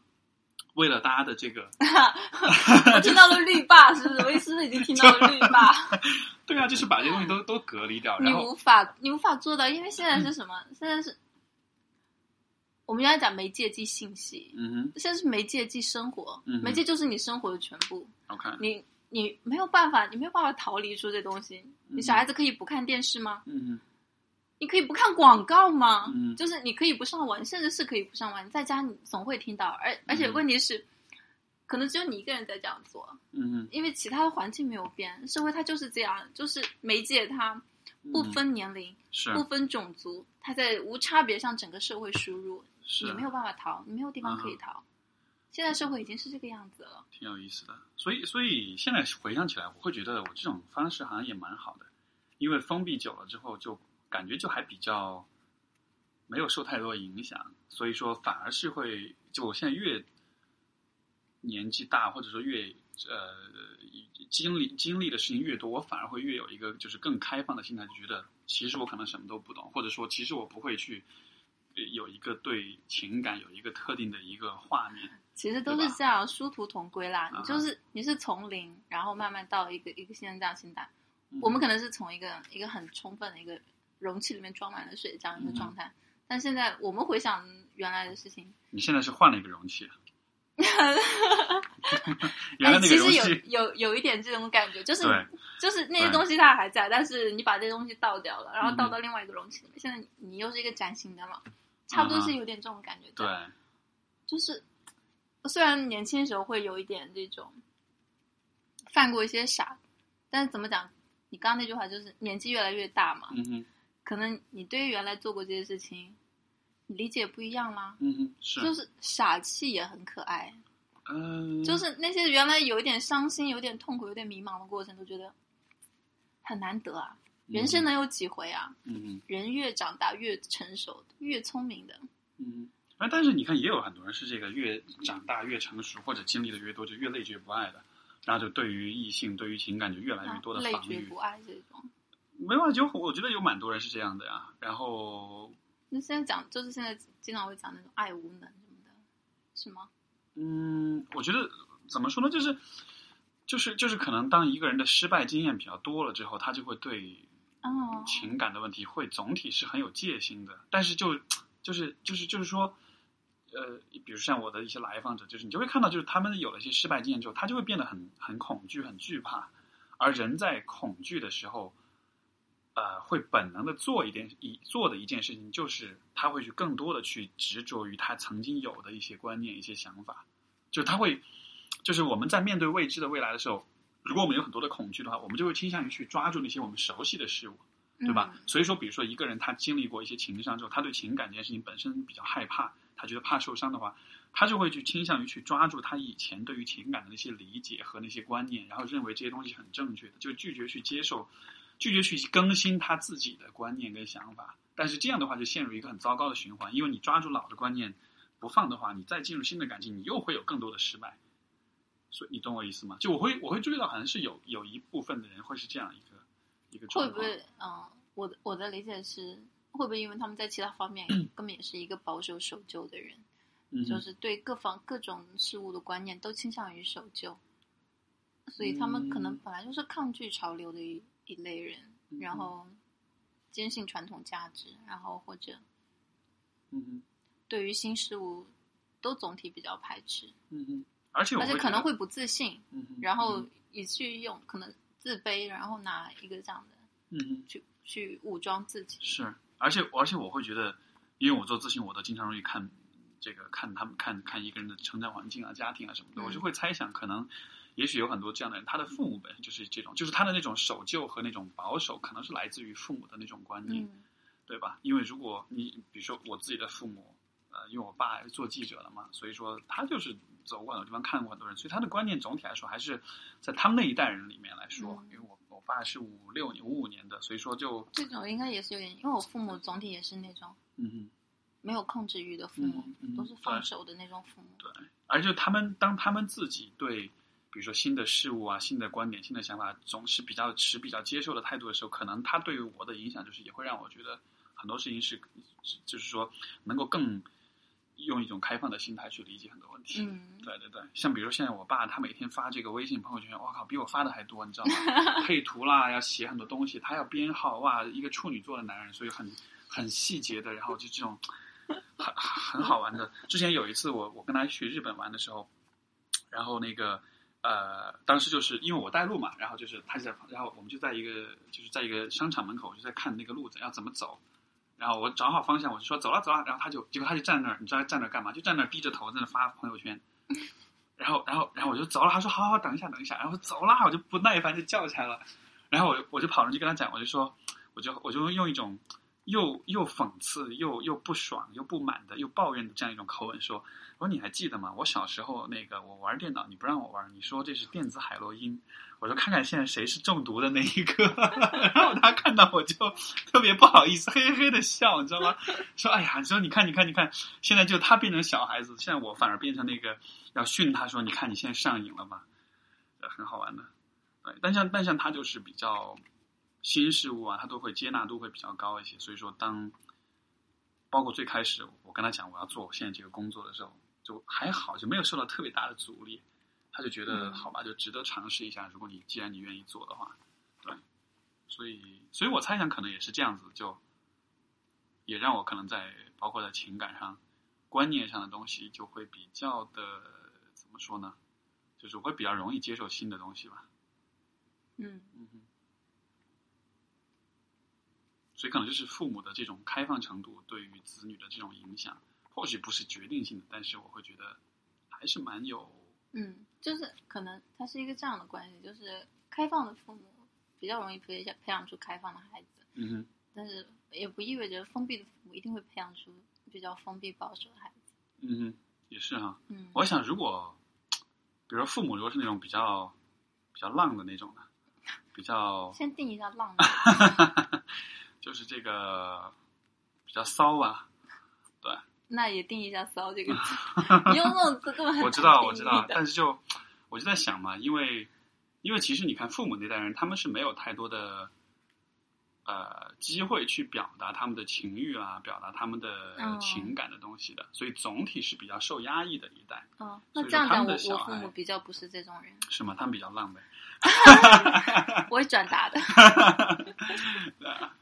为了大家的这个，我听到了绿霸，是不是？我是不是已经听到了绿霸？对啊，就是把这些东西都都隔离掉，你然后无法，你无法做到，因为现在是什么？现在是我们原来讲媒介即信息，嗯现在是媒介即生活，嗯媒介就是你生活的全部。，OK，你你没有办法，你没有办法逃离出这东西。你小孩子可以不看电视吗？嗯你可以不看广告吗？嗯就是你可以不上网，甚至是可以不上网，你在家你总会听到。而而且嗯问题是，可能只有你一个人在这样做，嗯嗯因为其他的环境没有变，社会它就是这样，就是媒介它不嗯分年龄、是不分种族，它在无差别向整个社会输入，是你没有办法逃，你没有地方可以逃。现在社会已经是这个样子了。挺有意思的。所以，所以现在回想起来，我会觉得我这种方式好像也蛮好的，因为封闭久了之后，就感觉就还比较没有受太多影响，所以说反而是会，就我现在越年纪大，或者说越呃经历经历的事情越多，我反而会越有一个就是更开放的心态，就觉得其实我可能什么都不懂，或者说其实我不会去。呃有一个对情感有一个特定的一个画面，其实都是这样，殊途同归啦。啊你就是你是从零，然后慢慢到一个一个现在这样心态。嗯。我们可能是从一个一个很充分的一个容器里面装满了水这样一个状态，但现在我们回想原来的事情，你现在是换了一个容器，原来哎，那其实有个容器，有有一点这种感觉，就是就是那些东西它还在，但是你把这些东西倒掉了，然后倒嗯。到另外一个容器里面，现在你你又是一个崭新的嘛，差不多是有点这种感觉。对，就是虽然年轻的时候会有一点这种犯过一些傻，但是怎么讲？你刚刚那句话就是年纪越来越大嘛，嗯哼，可能你对于原来做过这些事情，你理解不一样啦。嗯哼，是，就是傻气也很可爱，嗯，就是那些原来有一点伤心、有点痛苦、有点迷茫的过程，都觉得很难得啊。人生能有几回啊？嗯哼，人越长大越成熟，越聪明的。嗯哼。啊，但是你看，也有很多人是这个越长大越成熟，或者经历的越多，就越累觉不爱的，然后就对于异性、对于情感就越来越多的累防御。觉不爱这种。没办法，就我觉得有蛮多人是这样的呀。然后，那现在讲就是现在经常会讲那种爱无能什么的，是吗？嗯，我觉得怎么说呢，就是就是就是可能当一个人的失败经验比较多了之后，他就会对哦，情感的问题会总体是很有戒心的，但是就就是就是就是说，呃，比如像我的一些来访者，就是你就会看到，就是他们有了一些失败经验之后，他就会变得很很恐惧、很惧怕，而人在恐惧的时候，呃，会本能的做一点一做的一件事情，就是他会去更多的去执着于他曾经有的一些观念、一些想法，就他会，就是我们在面对未知的未来的时候。如果我们有很多的恐惧的话，我们就会倾向于去抓住那些我们熟悉的事物，对吧？嗯所以说，比如说一个人他经历过一些情伤之后，他对情感这件事情本身比较害怕，他觉得怕受伤的话，他就会去倾向于去抓住他以前对于情感的那些理解和那些观念，然后认为这些东西很正确的，就拒绝去接受，拒绝去更新他自己的观念跟想法。但是这样的话就陷入一个很糟糕的循环，因为你抓住老的观念不放的话，你再进入新的感情，你又会有更多的失败。所以你懂我意思吗？就我会我会注意到，好像是有有一部分的人会是这样一个一个状况。会不会？嗯，我的我的理解是，会不会因为他们在其他方面 根本也是一个保守守旧的人，嗯就是对各方各种事物的观念都倾向于守旧，所以他们可能嗯本来就是抗拒潮流的一一类人，嗯然后坚信传统价值，然后或者嗯哼对于新事物都总体比较排斥，嗯哼，而且我而且可能会不自信，嗯然后也去用可能自卑，然后拿一个这样的嗯哼去去武装自己。是，而且而且我会觉得，因为我做咨询，我都经常容易看这个看他们看看一个人的成长环境啊、家庭啊什么的，嗯我就会猜想，可能也许有很多这样的人，他的父母本身就是这种，就是他的那种守旧和那种保守，可能是来自于父母的那种观念，嗯对吧？因为如果你比如说我自己的父母，呃，因为我爸是做记者的嘛，所以说他就是走过很多地方，看过很多人，所以他的观念总体来说还是在他们那一代人里面来说，嗯因为我我爸是五六年五五年的，所以说就这种应该也是有点，因为我父母总体也是那种嗯嗯。没有控制欲的父母，嗯嗯都是放手的那种父母。对，而且他们当他们自己对，比如说新的事物啊、新的观点、新的想法，总是比较持比较接受的态度的时候，可能他对于我的影响，就是也会让我觉得很多事情是，是就是说能够更用一种开放的心态去理解很多问题。嗯，对对对，像比如现在我爸，他每天发这个微信朋友圈，我靠，比我发的还多，你知道吗？配图啦，要写很多东西，他要编号，哇，一个处女座的男人，所以很很细节的，然后就这种很很好玩的。之前有一次我我跟他去日本玩的时候，然后那个呃，当时就是因为我带路嘛，然后就是他就在，然后我们就在一个就是在一个商场门口，就在看那个路子要怎么走。然后我找好方向，我就说走了走了，然后他就结果他就站那儿，你知道他站那儿干嘛？就站那儿低着头在那发朋友圈。然后然后然后我就走了，他说好好等一下等一下，然后走了，我就不耐烦就叫起来了。然后我我就跑上去跟他讲，我就说，我就我就用一种又又讽刺又又不爽又不满的又抱怨的这样一种口吻说，我说你还记得吗？我小时候那个我玩电脑你不让我玩，你说这是电子海洛因，我说看看现在谁是中毒的那一个。然后他看到我就特别不好意思，嘿嘿的笑，你知道吗？说哎呀，说你看你看你看，现在就他变成小孩子，现在我反而变成那个要训他说，你看你现在上瘾了吧？呃？很好玩的。对，但像但像他就是比较新事物啊，他都会接纳度会比较高一些。所以说，当包括最开始我跟他讲我要做我现在这个工作的时候，就还好，就没有受到特别大的阻力。他就觉得好吧，就值得尝试一下。如果你既然你愿意做的话，对，所以所以我猜想可能也是这样子，就也让我可能在包括在情感上、观念上的东西就会比较的怎么说呢？就是会比较容易接受新的东西吧。嗯嗯哼，所以可能就是父母的这种开放程度对于子女的这种影响，或许不是决定性的，但是我会觉得还是蛮有。嗯，就是可能他是一个这样的关系，就是开放的父母比较容易培养培养出开放的孩子，嗯哼，但是也不意味着封闭的父母一定会培养出比较封闭保守的孩子。嗯哼，也是哈。嗯，我想如果，比如说父母如果是那种比较比较浪的那种的，比较 先定一下浪，就是这个比较骚吧，对。那也定一下“骚”这个字，你用这种字根本我知道，我知道但是就我就在想嘛，因为因为其实你看父母那代人，他们是没有太多的呃机会去表达他们的情欲啊，表达他们的嗯情感的东西的，所以总体是比较受压抑的一代，哦，那这样讲，我我父母比较不是这种人，是吗？他们比较浪呗，我会转达的。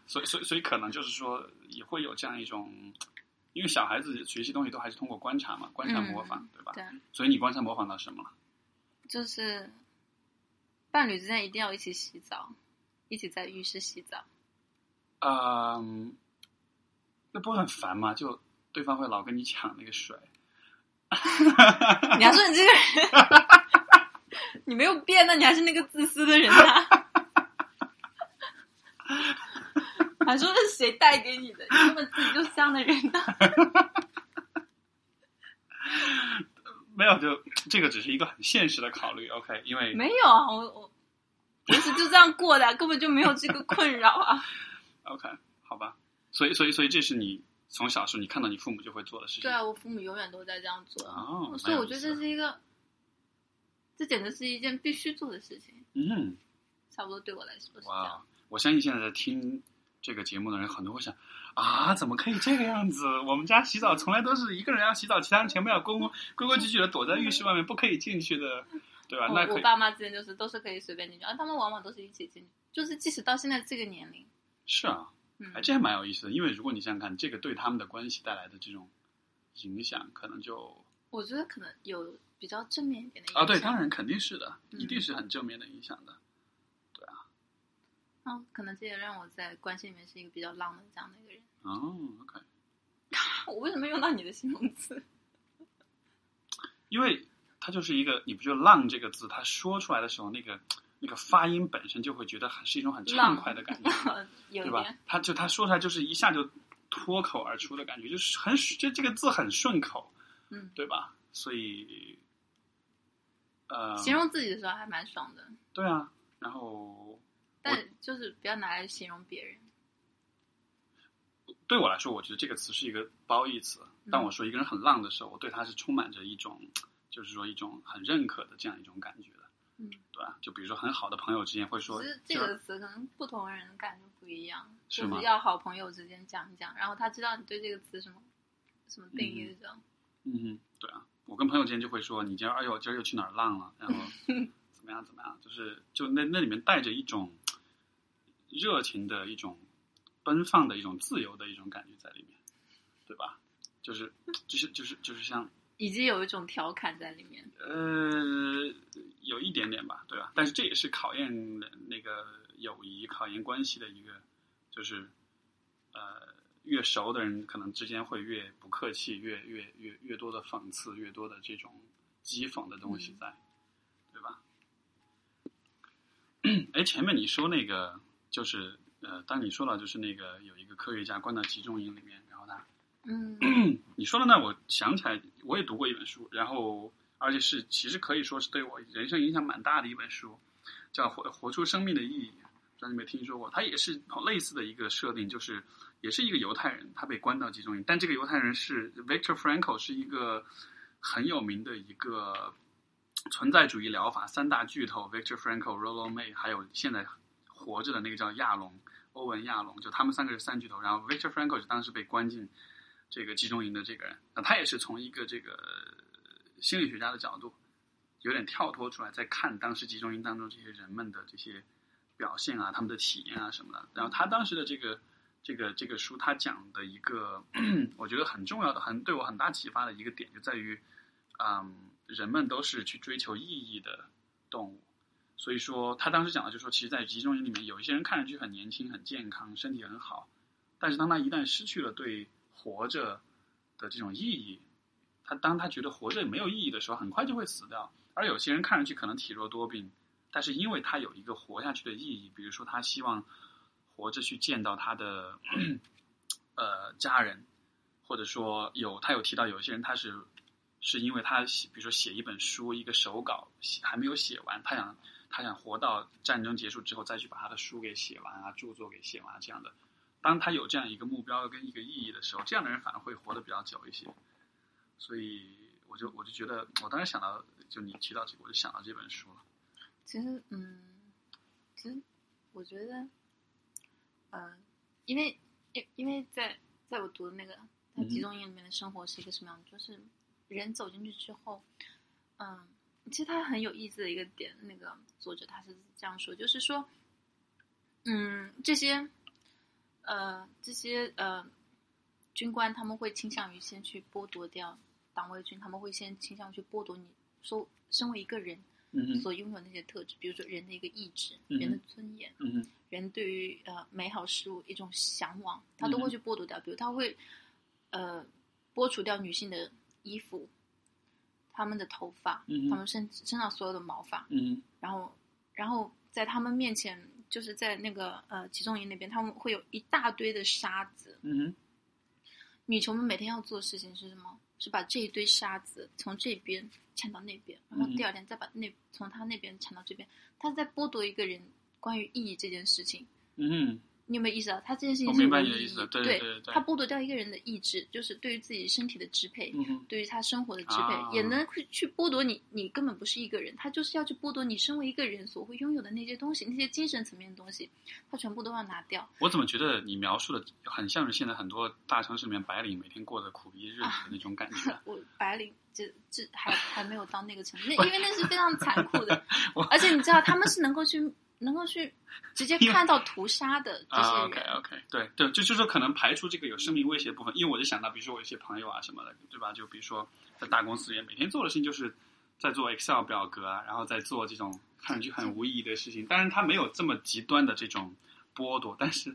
所以所以所以可能就是说也会有这样一种。因为小孩子学习东西都还是通过观察嘛，观察模仿，对吧？对，所以你观察模仿到什么了？就是伴侣之间一定要一起洗澡，一起在浴室洗澡。嗯，那不会很烦吗？就对方会老跟你抢那个水。你还说你这个人，你没有变，那你还是那个自私的人啊！还说是谁带给你的？你根本自己就香的人呢、没有，就这个只是一个很现实的考虑。OK，因为没有啊，我我平时就这样过的，根本就没有这个困扰啊。OK 好吧，所以所以所以这是你从小时候你看到你父母就会做的事情。对啊，我父母永远都在这样做啊，哦，所以我觉得这是一个，这简直是一件必须做的事情。嗯，差不多对我来说是这哇样。，我相信现在在听这个节目的人很多会想啊，怎么可以这个样子？我们家洗澡从来都是一个人要洗澡，其他人全部要规规规规矩矩的躲在浴室外面，不可以进去的，对吧？那我我爸妈之间就是都是可以随便进去，而他们往往都是一起进去，就是即使到现在这个年龄，是啊，这还蛮有意思的，因为如果你想想看，这个对他们的关系带来的这种影响，可能就我觉得可能有比较正面一点的影响啊，对，当然肯定是的，嗯一定是很正面的影响的。嗯，可能这也让我在关系里面是一个比较浪的这样的一个人。哦，OK，我为什么用到你的形容词？因为它就是一个，你不觉得“浪”这个字，它说出来的时候，那个那个发音本身就会觉得很是一种很畅快的感觉，对吧有一点，？它就它说出来就是一下就脱口而出的感觉，就是很就这个字很顺口，嗯，对吧？所以，呃，形容自己的时候还蛮爽的，对啊，然后但就是不要拿来形容别人。对我来说，我觉得这个词是一个褒义词。当我说一个人很浪的时候，我对他是充满着一种，就是说一种很认可的这样一种感觉的，嗯，对吧？就比如说很好的朋友之间会说，其实这个词可能不同人的感觉不一样，是吗就是要好朋友之间讲一讲，然后他知道你对这个词什么什么定义的时候，嗯，对啊，我跟朋友之间就会说，你今儿哎呦今儿又去哪儿浪了，然后 怎么样怎么样，就是就那那里面带着一种热情的一种奔放的一种自由的一种感觉在里面，对吧？就是就是就是就是像以及有一种调侃在里面。呃，有一点点吧，对吧？但是这也是考验那个友谊、考验关系的一个，就是呃，越熟的人可能之间会越不客气，越越越越多的讽刺，越多的这种讥讽的东西在，对吧？哎，前面你说那个就是呃，当你说到就是那个有一个科学家关到集中营里面，然后他。嗯 你说的那，我想起来，我也读过一本书，然后而且是其实可以说是对我人生影响蛮大的一本书，叫《活活出生命的意义》，不知道你有没有听说过？它也是类似的一个设定，就是也是一个犹太人，他被关到集中营，但这个犹太人是 Victor Frankl，是一个很有名的一个存在主义疗法三大巨头 Victor Frankl、Rollo May，还有现在活着的那个叫亚龙欧文亚龙，就他们三个是三巨头，然后 Victor Frankl 是当时被关进。这个集中营的这个人，那他也是从一个这个心理学家的角度，有点跳脱出来，在看当时集中营当中这些人们的这些表现啊，他们的体验啊什么的。然后他当时的这个这个这个书，他讲的一个 我觉得很重要的、很对我很大启发的一个点，就在于，嗯，人们都是去追求意义的动物。所以说，他当时讲的就是说，其实，在集中营里面，有一些人看上去很年轻、很健康、身体很好，但是当他一旦失去了对活着的这种意义，他当他觉得活着没有意义的时候，很快就会死掉。而有些人看上去可能体弱多病，但是因为他有一个活下去的意义，比如说他希望活着去见到他的 呃家人，或者说有他有提到有些人他是是因为他写比如说写一本书一个手稿还没有写完，他想他想活到战争结束之后再去把他的书给写完啊，著作给写完这样的。当他有这样一个目标跟一个意义的时候，这样的人反而会活得比较久一些。所以，我就我就觉得，我当时想到，就你提到这个，我就想到这本书了。其实，嗯，其实我觉得，呃，因为因因为在在我读的那个在集中营里面的生活是一个什么样的，就是人走进去之后，嗯，其实他很有意思的一个点，那个作者他是这样说，就是说，嗯，这些。呃，这些呃军官他们会倾向于先去剥夺掉党卫军，他们会先倾向于去剥夺你说身为一个人所拥有那些特质，比如说人的一个意志、人的尊严、嗯人对于呃美好事物一种向往，他都会去剥夺掉。比如他会呃剥除掉女性的衣服、他们的头发、他们身身上所有的毛发，然后然后在他们面前。就是在那个呃集中营那边，他们会有一大堆的沙子。嗯，女囚们每天要做的事情是什么？是把这一堆沙子从这边铲到那边，然后第二天再把那从他那边铲到这边。他在剥夺一个人关于意义这件事情。嗯。你有没有意识到，他这件事情是无意义？对对对，他剥夺掉一个人的意志，就是对于自己身体的支配，对于他生活的支配，也能去去剥夺你。你根本不是一个人，他就是要去剥夺你身为一个人所会拥有的那些东西，那些精神层面的东西，他全部都要拿掉。我怎么觉得你描述的很像是现在很多大城市里面白领每天过的苦逼日子的那种感觉？我 白领这这还还没有到那个程度，那 因为那是非常残酷的，而且你知道他们是能够去。能够去 直接看到屠杀的这些人。OK OK，对对，就就是说可能排除这个有生命威胁部分，因为我就想到，比如说我一些朋友啊什么的，对吧？就比如说在大公司里面，每天做的事情就是在做 Excel 表格啊，然后在做这种看上去很无意义的事情。当然，他没有这么极端的这种剥夺，但是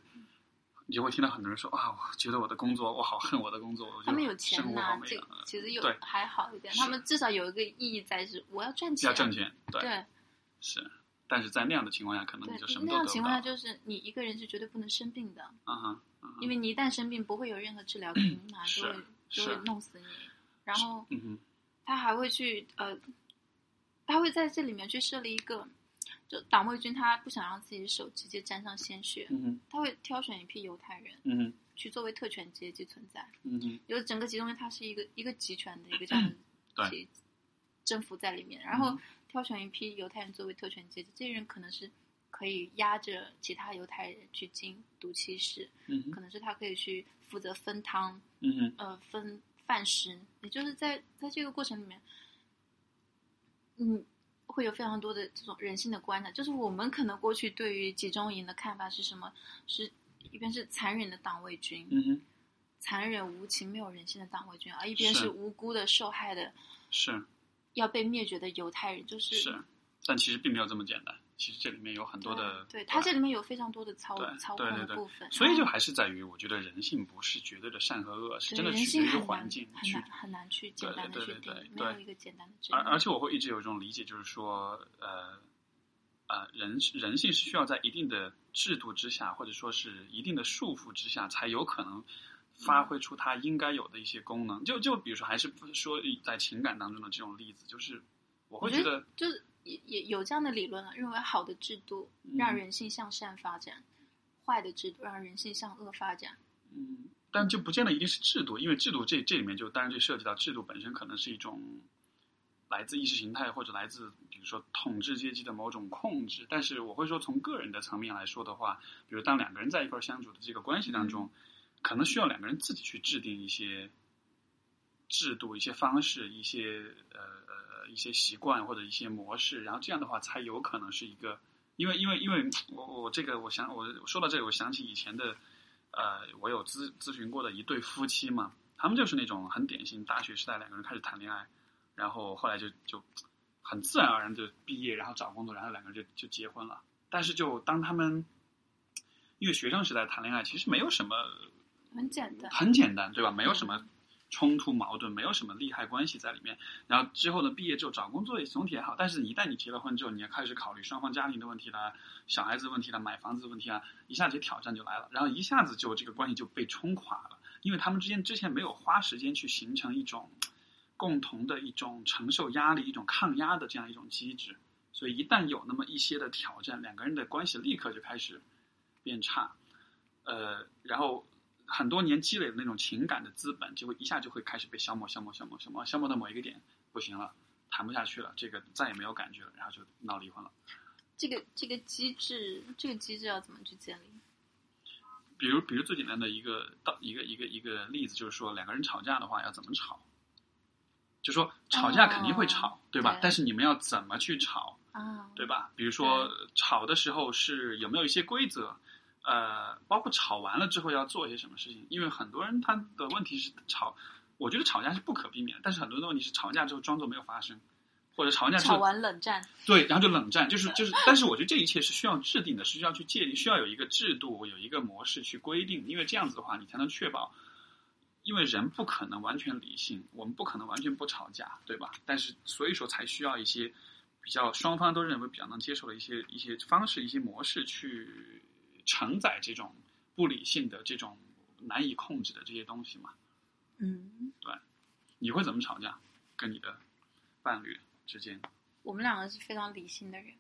你就会听到很多人说啊，我觉得我的工作，我好恨我的工作。我他们有钱呐，这其实有还好一点，他们至少有一个意义在，是我要赚钱，要挣钱，对，是。但是在那样的情况下，可能你就什么都那样情况下，就是你一个人是绝对不能生病的。啊哈，因为你一旦生病，不会有任何治疗可以拿，就会就会弄死你。然后，他还会去呃，他会在这里面去设立一个，就党卫军他不想让自己的手直接沾上鲜血，他会挑选一批犹太人，嗯去作为特权阶级存在。嗯哼，有整个集中营，它是一个一个集权的一个这样的政府在里面，然后。挑选一批犹太人作为特权阶级，这些人可能是可以压着其他犹太人去进毒气室，可能是他可以去负责分汤，呃，分饭食，也就是在在这个过程里面，嗯，会有非常多的这种人性的观察。就是我们可能过去对于集中营的看法是什么？是一边是残忍的党卫军，嗯残忍无情、没有人性的党卫军，而一边是。是无辜的受害的是要被灭绝的犹太人，就是是，但其实并没有这么简单。其实这里面有很多的，对它这里面有非常多的操对操对对对控的部分，所以就还是在于，我觉得人性不是绝对的善和恶，是真的取决于环难境去很难很难去简对单的对对去定义，没对对有一个简单的。而而且我会一直有一种理解，就是说，呃，呃，人人性是需要在一定的制度之下，或者说是一定的束缚之下，才有可能发挥出它应该有的一些功能。就就比如说，还是说在情感当中的这种例子，就是我会我觉觉得，就是也也有这样的理论啊，认为好的制度嗯让人性向善发展，坏的制度让人性向恶发展。嗯，但就不见得一定是制度，因为制度这这里面就当然就涉及到制度本身可能是一种来自意识形态或者来自比如说统治阶级的某种控制。但是我会说，从个人的层面来说的话，比如当两个人在一块儿相处的这个关系当中，可能需要两个人自己去制定一些制度、一些方式、一些呃呃一些习惯或者一些模式，然后这样的话才有可能是一个。因为，因为，因为我我这个，我想我说到这个，我想起以前的，呃，我有咨咨询过的一对夫妻嘛，他们就是那种很典型，大学时代两个人开始谈恋爱，然后后来就就很自然而然就毕业，然后找工作，然后两个人就就结婚了。但是就当他们因为学生时代谈恋爱，其实没有什么很简单，很简单，对吧？没有什么冲突矛盾，没有什么利害关系在里面。然后之后呢，毕业之后找工作也总体还好，但是一旦你结了婚之后，你要开始考虑双方家庭的问题啦、小孩子的问题啦、买房子的问题啊，一下子挑战就来了，然后一下子就这个关系就被冲垮了，因为他们之间之前没有花时间去形成一种共同的一种承受压力、一种抗压的这样一种机制，所以一旦有那么一些的挑战，两个人的关系立刻就开始变差，呃，然后。很多年积累的那种情感的资本，就会一下就会开始被消磨、消磨、消磨、消磨，消磨到某一个点，不行了，谈不下去了，这个再也没有感觉了，然后就闹离婚了。这个这个机制，这个机制要怎么去建立？比如，比如最简单的一个道一个一个一个例子，就是说两个人吵架的话要怎么吵？就说吵架肯定会吵，对吧？对但是你们要怎么去吵，啊，对吧？比如说吵的时候是有没有一些规则？呃，包括吵完了之后要做一些什么事情？因为很多人他的问题是吵，我觉得吵架是不可避免，但是很多人的问题是吵架之后装作没有发生，或者吵完架之吵后完冷战，对，然后就冷战，就是就是，但是我觉得这一切是需要制定的，是需要去界定，需要有一个制度，有一个模式去规定，因为这样子的话，你才能确保，因为人不可能完全理性，我们不可能完全不吵架，对吧？但是所以说才需要一些比较双方都认为比较能接受的一些一些方式、一些模式去承载这种不理性的、这种难以控制的这些东西嘛。嗯，对你会怎么吵架？跟你的伴侣之间？我们两个是非常理性的人，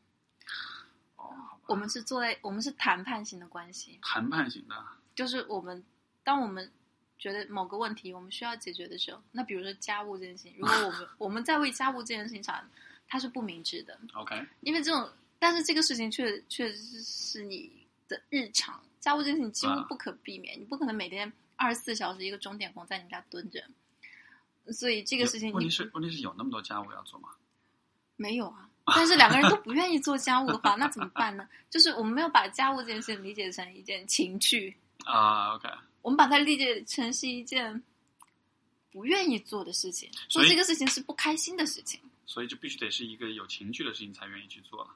哦，我们是坐在我们是谈判型的关系，谈判型的。就是我们当我们觉得某个问题我们需要解决的时候，那比如说家务这件事情，如果我们 我们在为家务这件事情吵，它是不明智的，OK，因为这种，但是这个事情确确实是你的日常家务这件事情几乎啊不可避免，你不可能每天二十四小时一个钟点工在你们家蹲着，所以这个事情你问题是问题是有那么多家务要做吗？没有啊。但是两个人都不愿意做家务的话，那怎么办呢？就是我们没有把家务这件事情理解成一件情趣，啊，OK，我们把它理解成是一件不愿意做的事情，所以做这个事情是不开心的事情。所以就必须得是一个有情趣的事情才愿意去做了。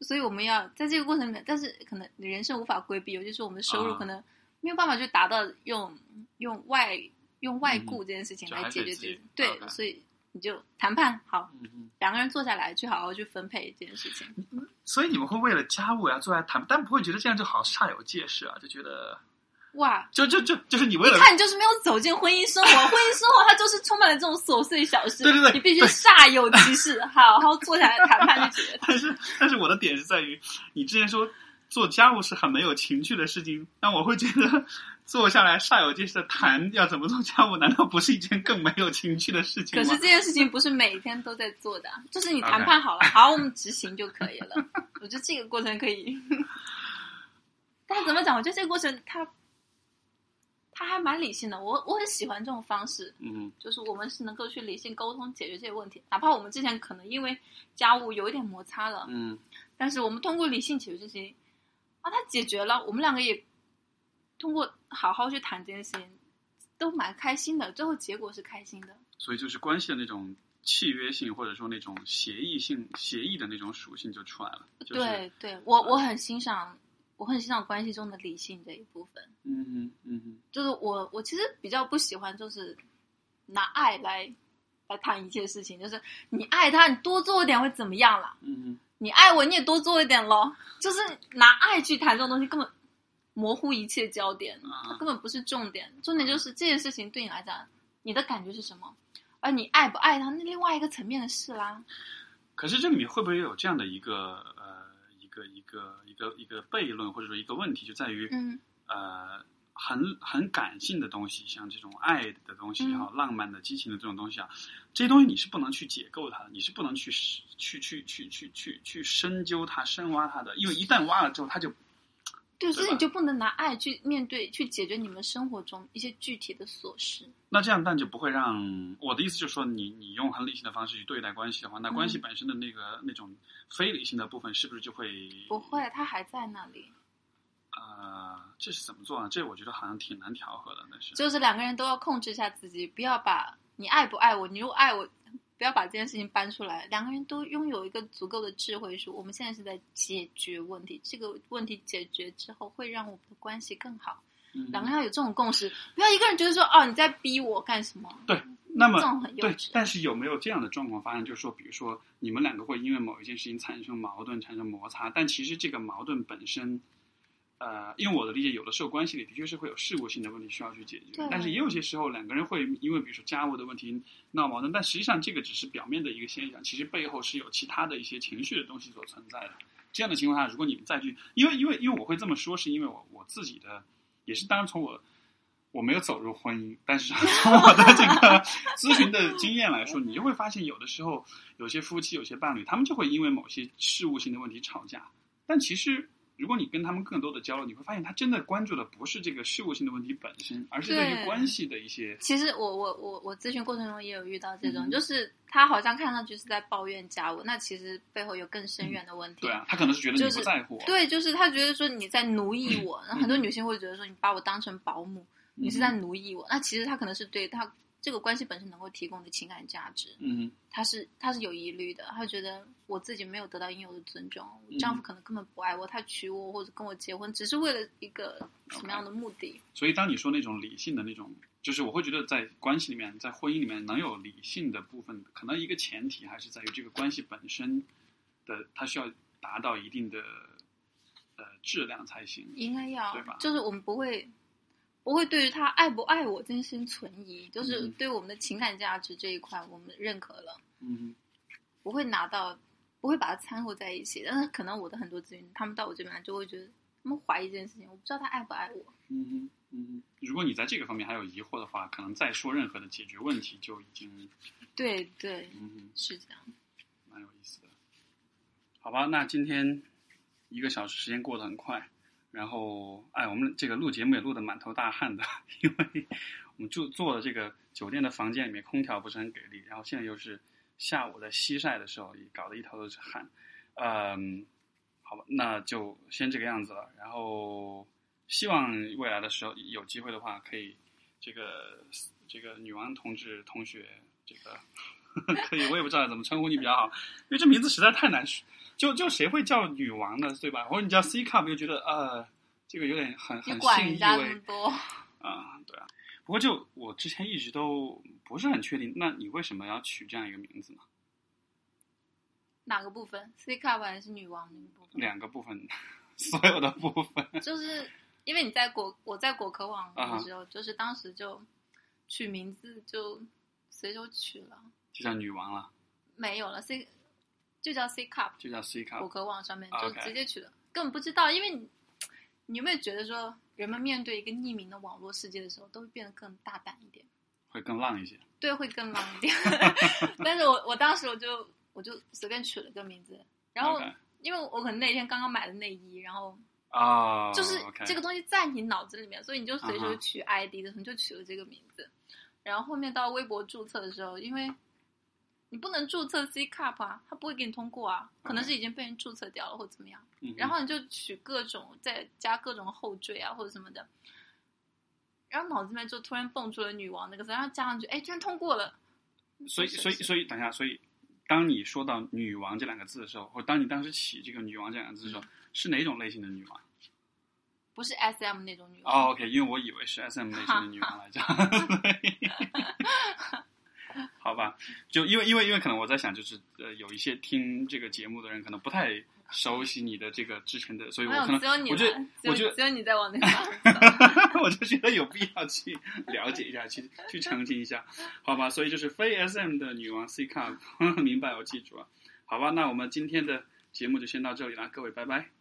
所以我们要在这个过程里面，但是可能你人生无法规避，尤其是我们的收入啊可能没有办法去达到用用外用外雇这件事情来解决这个。对所以你就谈判好。两个人坐下来去好好去分配这件事情。所以你们会为了家务要坐下谈，但不会觉得这样就好像煞有介事啊？就觉得哇，就就就就是你为了一看你就是没有走进婚姻生活，婚姻生活它就是充满了这种琐碎小事，对对对你必须煞有其事，好好坐下来谈判去解决。但是但是我的点是在于，你之前说做家务是很没有情趣的事情，但我会觉得坐下来煞有介事的谈要怎么做家务，难道不是一件更没有情趣的事情吗？可是这件事情不是每天都在做的啊，就是你谈判好了好，我们执行就可以了。我觉得这个过程可以，但怎么讲？我觉得这个过程它它还蛮理性的，我我很喜欢这种方式，嗯就是我们是能够去理性沟通解决这些问题，哪怕我们之前可能因为家务有一点摩擦了，嗯但是我们通过理性解决这些，啊，他解决了，我们两个也通过好好去谈这件事情，都蛮开心的，最后结果是开心的。所以就是关系的那种契约性，或者说那种协议性、协议的那种属性就出来了。就是、对，对，我我很欣赏，我很欣赏关系中的理性这一部分。嗯哼，嗯哼，就是我我其实比较不喜欢，就是拿爱来来谈一切事情。就是你爱他，你多做一点会怎么样啦？嗯哼，你爱我，你也多做一点咯。就是拿爱去谈这种东西，根本模糊一切焦点，它根本不是重点。重点就是这件事情对你来讲，你的感觉是什么？而你爱不爱他，那另外一个层面的事啦。可是这里面会不会有这样的一个个一个一个一个悖论，或者说一个问题，就在于嗯。呃很很感性的东西，像这种爱的东西也好、浪漫的、激情的这种东西啊，这些东西你是不能去解构它的，你是不能去去去去去去去深究它、深挖它的，因为一旦挖了之后，它就对，所以你就不能拿爱去面对、去解决你们生活中一些具体的琐事。那这样，但就不会让我的意思就是说你，你用很理性的方式去对待关系的话，那关系嗯本身的那个、那种非理性的部分，是不是就会不会，它还在那里，呃，这是怎么做呢？这我觉得好像挺难调和的，但是就是两个人都要控制一下自己，不要把你爱不爱我，你如果爱我，不要把这件事情搬出来。两个人都拥有一个足够的智慧，说我们现在是在解决问题，这个问题解决之后会让我们的关系更好。嗯两个人要有这种共识，不要一个人觉得说哦你在逼我干什么？对，那么这种很幼对稚，但是有没有这样的状况发生？就是说，比如说你们两个会因为某一件事情产生矛盾、产生摩擦，但其实这个矛盾本身，呃，因为我的理解，有的时候关系里的确是会有事务性的问题需要去解决，但是也有些时候两个人会因为比如说家务的问题闹矛盾，但实际上这个只是表面的一个现象，其实背后是有其他的一些情绪的东西所存在的。这样的情况下，如果你们再去，因为因为因为我会这么说，是因为我我自己的也是，当然从我我没有走入婚姻，但是从我的这个咨询的经验来说，你就会发现，有的时候有些夫妻、有些伴侣，他们就会因为某些事务性的问题吵架。但其实，如果你跟他们更多的交流，你会发现，他真的关注的不是这个事务性的问题本身，而是对于关系的一些。其实我我我我咨询过程中也有遇到这种，嗯就是他好像看上去是在抱怨家务，那其实背后有更深远的问题。对啊，他可能是觉得你不在乎。对，就是他觉得说你在奴役我，然后很多嗯女性会觉得说你把我当成保姆，你是在奴役我。那其实他可能是对他这个关系本身能够提供的情感价值，嗯他是他是有疑虑的，他觉得我自己没有得到应有的尊重，嗯丈夫可能根本不爱我，他娶我或者跟我结婚只是为了一个什么样的目的？所以当你说那种理性的那种，就是我会觉得在关系里面，在婚姻里面能有理性的部分，可能一个前提还是在于这个关系本身的，它需要达到一定的呃质量才行。应该要对吧，就是我们不会不会对于他爱不爱我这件事情存疑，就是嗯对我们的情感价值这一块我们认可了。嗯不会拿到，不会把它掺和在一起。但是可能我的很多咨询，他们到我这边来就会觉得，他们怀疑这件事情，我不知道他爱不爱我。嗯哼嗯。如果你在这个方面还有疑惑的话，可能再说任何的解决问题就已经对对，嗯哼是这样。蛮有意思的。好吧，那今天一个小时时间过得很快，然后哎，我们这个录节目也录得满头大汗的，因为我们住坐的这个酒店的房间里面空调不是很给力，然后现在又是下午在西晒的时候，搞得一头都是汗。嗯，好吧，那就先这个样子了。然后希望未来的时候有机会的话，可以这个这个女王同志同学这个。可以，我也不知道怎么称呼你比较好，因为这名字实在太难取。就就谁会叫女王呢？对吧？或者你叫 C cup 又觉得呃，这个有点很你很性意管人家那味么多，啊、对啊。不过就我之前一直都不是很确定，那你为什么要取这样一个名字呢？哪个部分？C cup 还是女王那个部分？两个部分，所有的部分。就是因为你在果我在果壳网啊的时候，就是当时就取名字就随手取了，就叫女王了，没有了 C 就叫 C cup。就叫 C 果 cup。壳网上面啊就直接取的，根本不知道，因为你你有没有觉得说，人们面对一个匿名的网络世界的时候，都会变得更大胆一点，会更浪一些。对，会更浪一点。但是我我当时我就我就随便取了个名字，然后因为我可能那天刚刚买的内衣，然后啊，就是这个东西在你脑子里面，所以你就随手取 ID 的时候你就取了这个名字，然后后面到微博注册的时候，因为你不能注册 C cup 啊，他不会给你通过啊，可能是已经被人注册掉了或怎么样。嗯然后你就取各种，再加各种后缀啊或者什么的。然后脑子里面就突然蹦出了女王那个字，然后加上去，哎，居然通过了。所以，所以，所以，等一下，所以，当你说到“女王”这两个字的时候，或当你当时起这个“女王”这两个字的时候，是哪种类型的女王？不是 S M 那种女王。哦，OK，因为我以为是 S M 类型的女王来着。好吧，就因为因为因为可能我在想，就是呃，有一些听这个节目的人可能不太熟悉你的这个之前的，所以我可能我觉得我觉得只有你在往那个 我就觉得有必要去了解一下，去去澄清一下，好吧？所以就是非 S M 的女王 C Cup，明白，我记住了，好吧？那我们今天的节目就先到这里了，各位拜拜。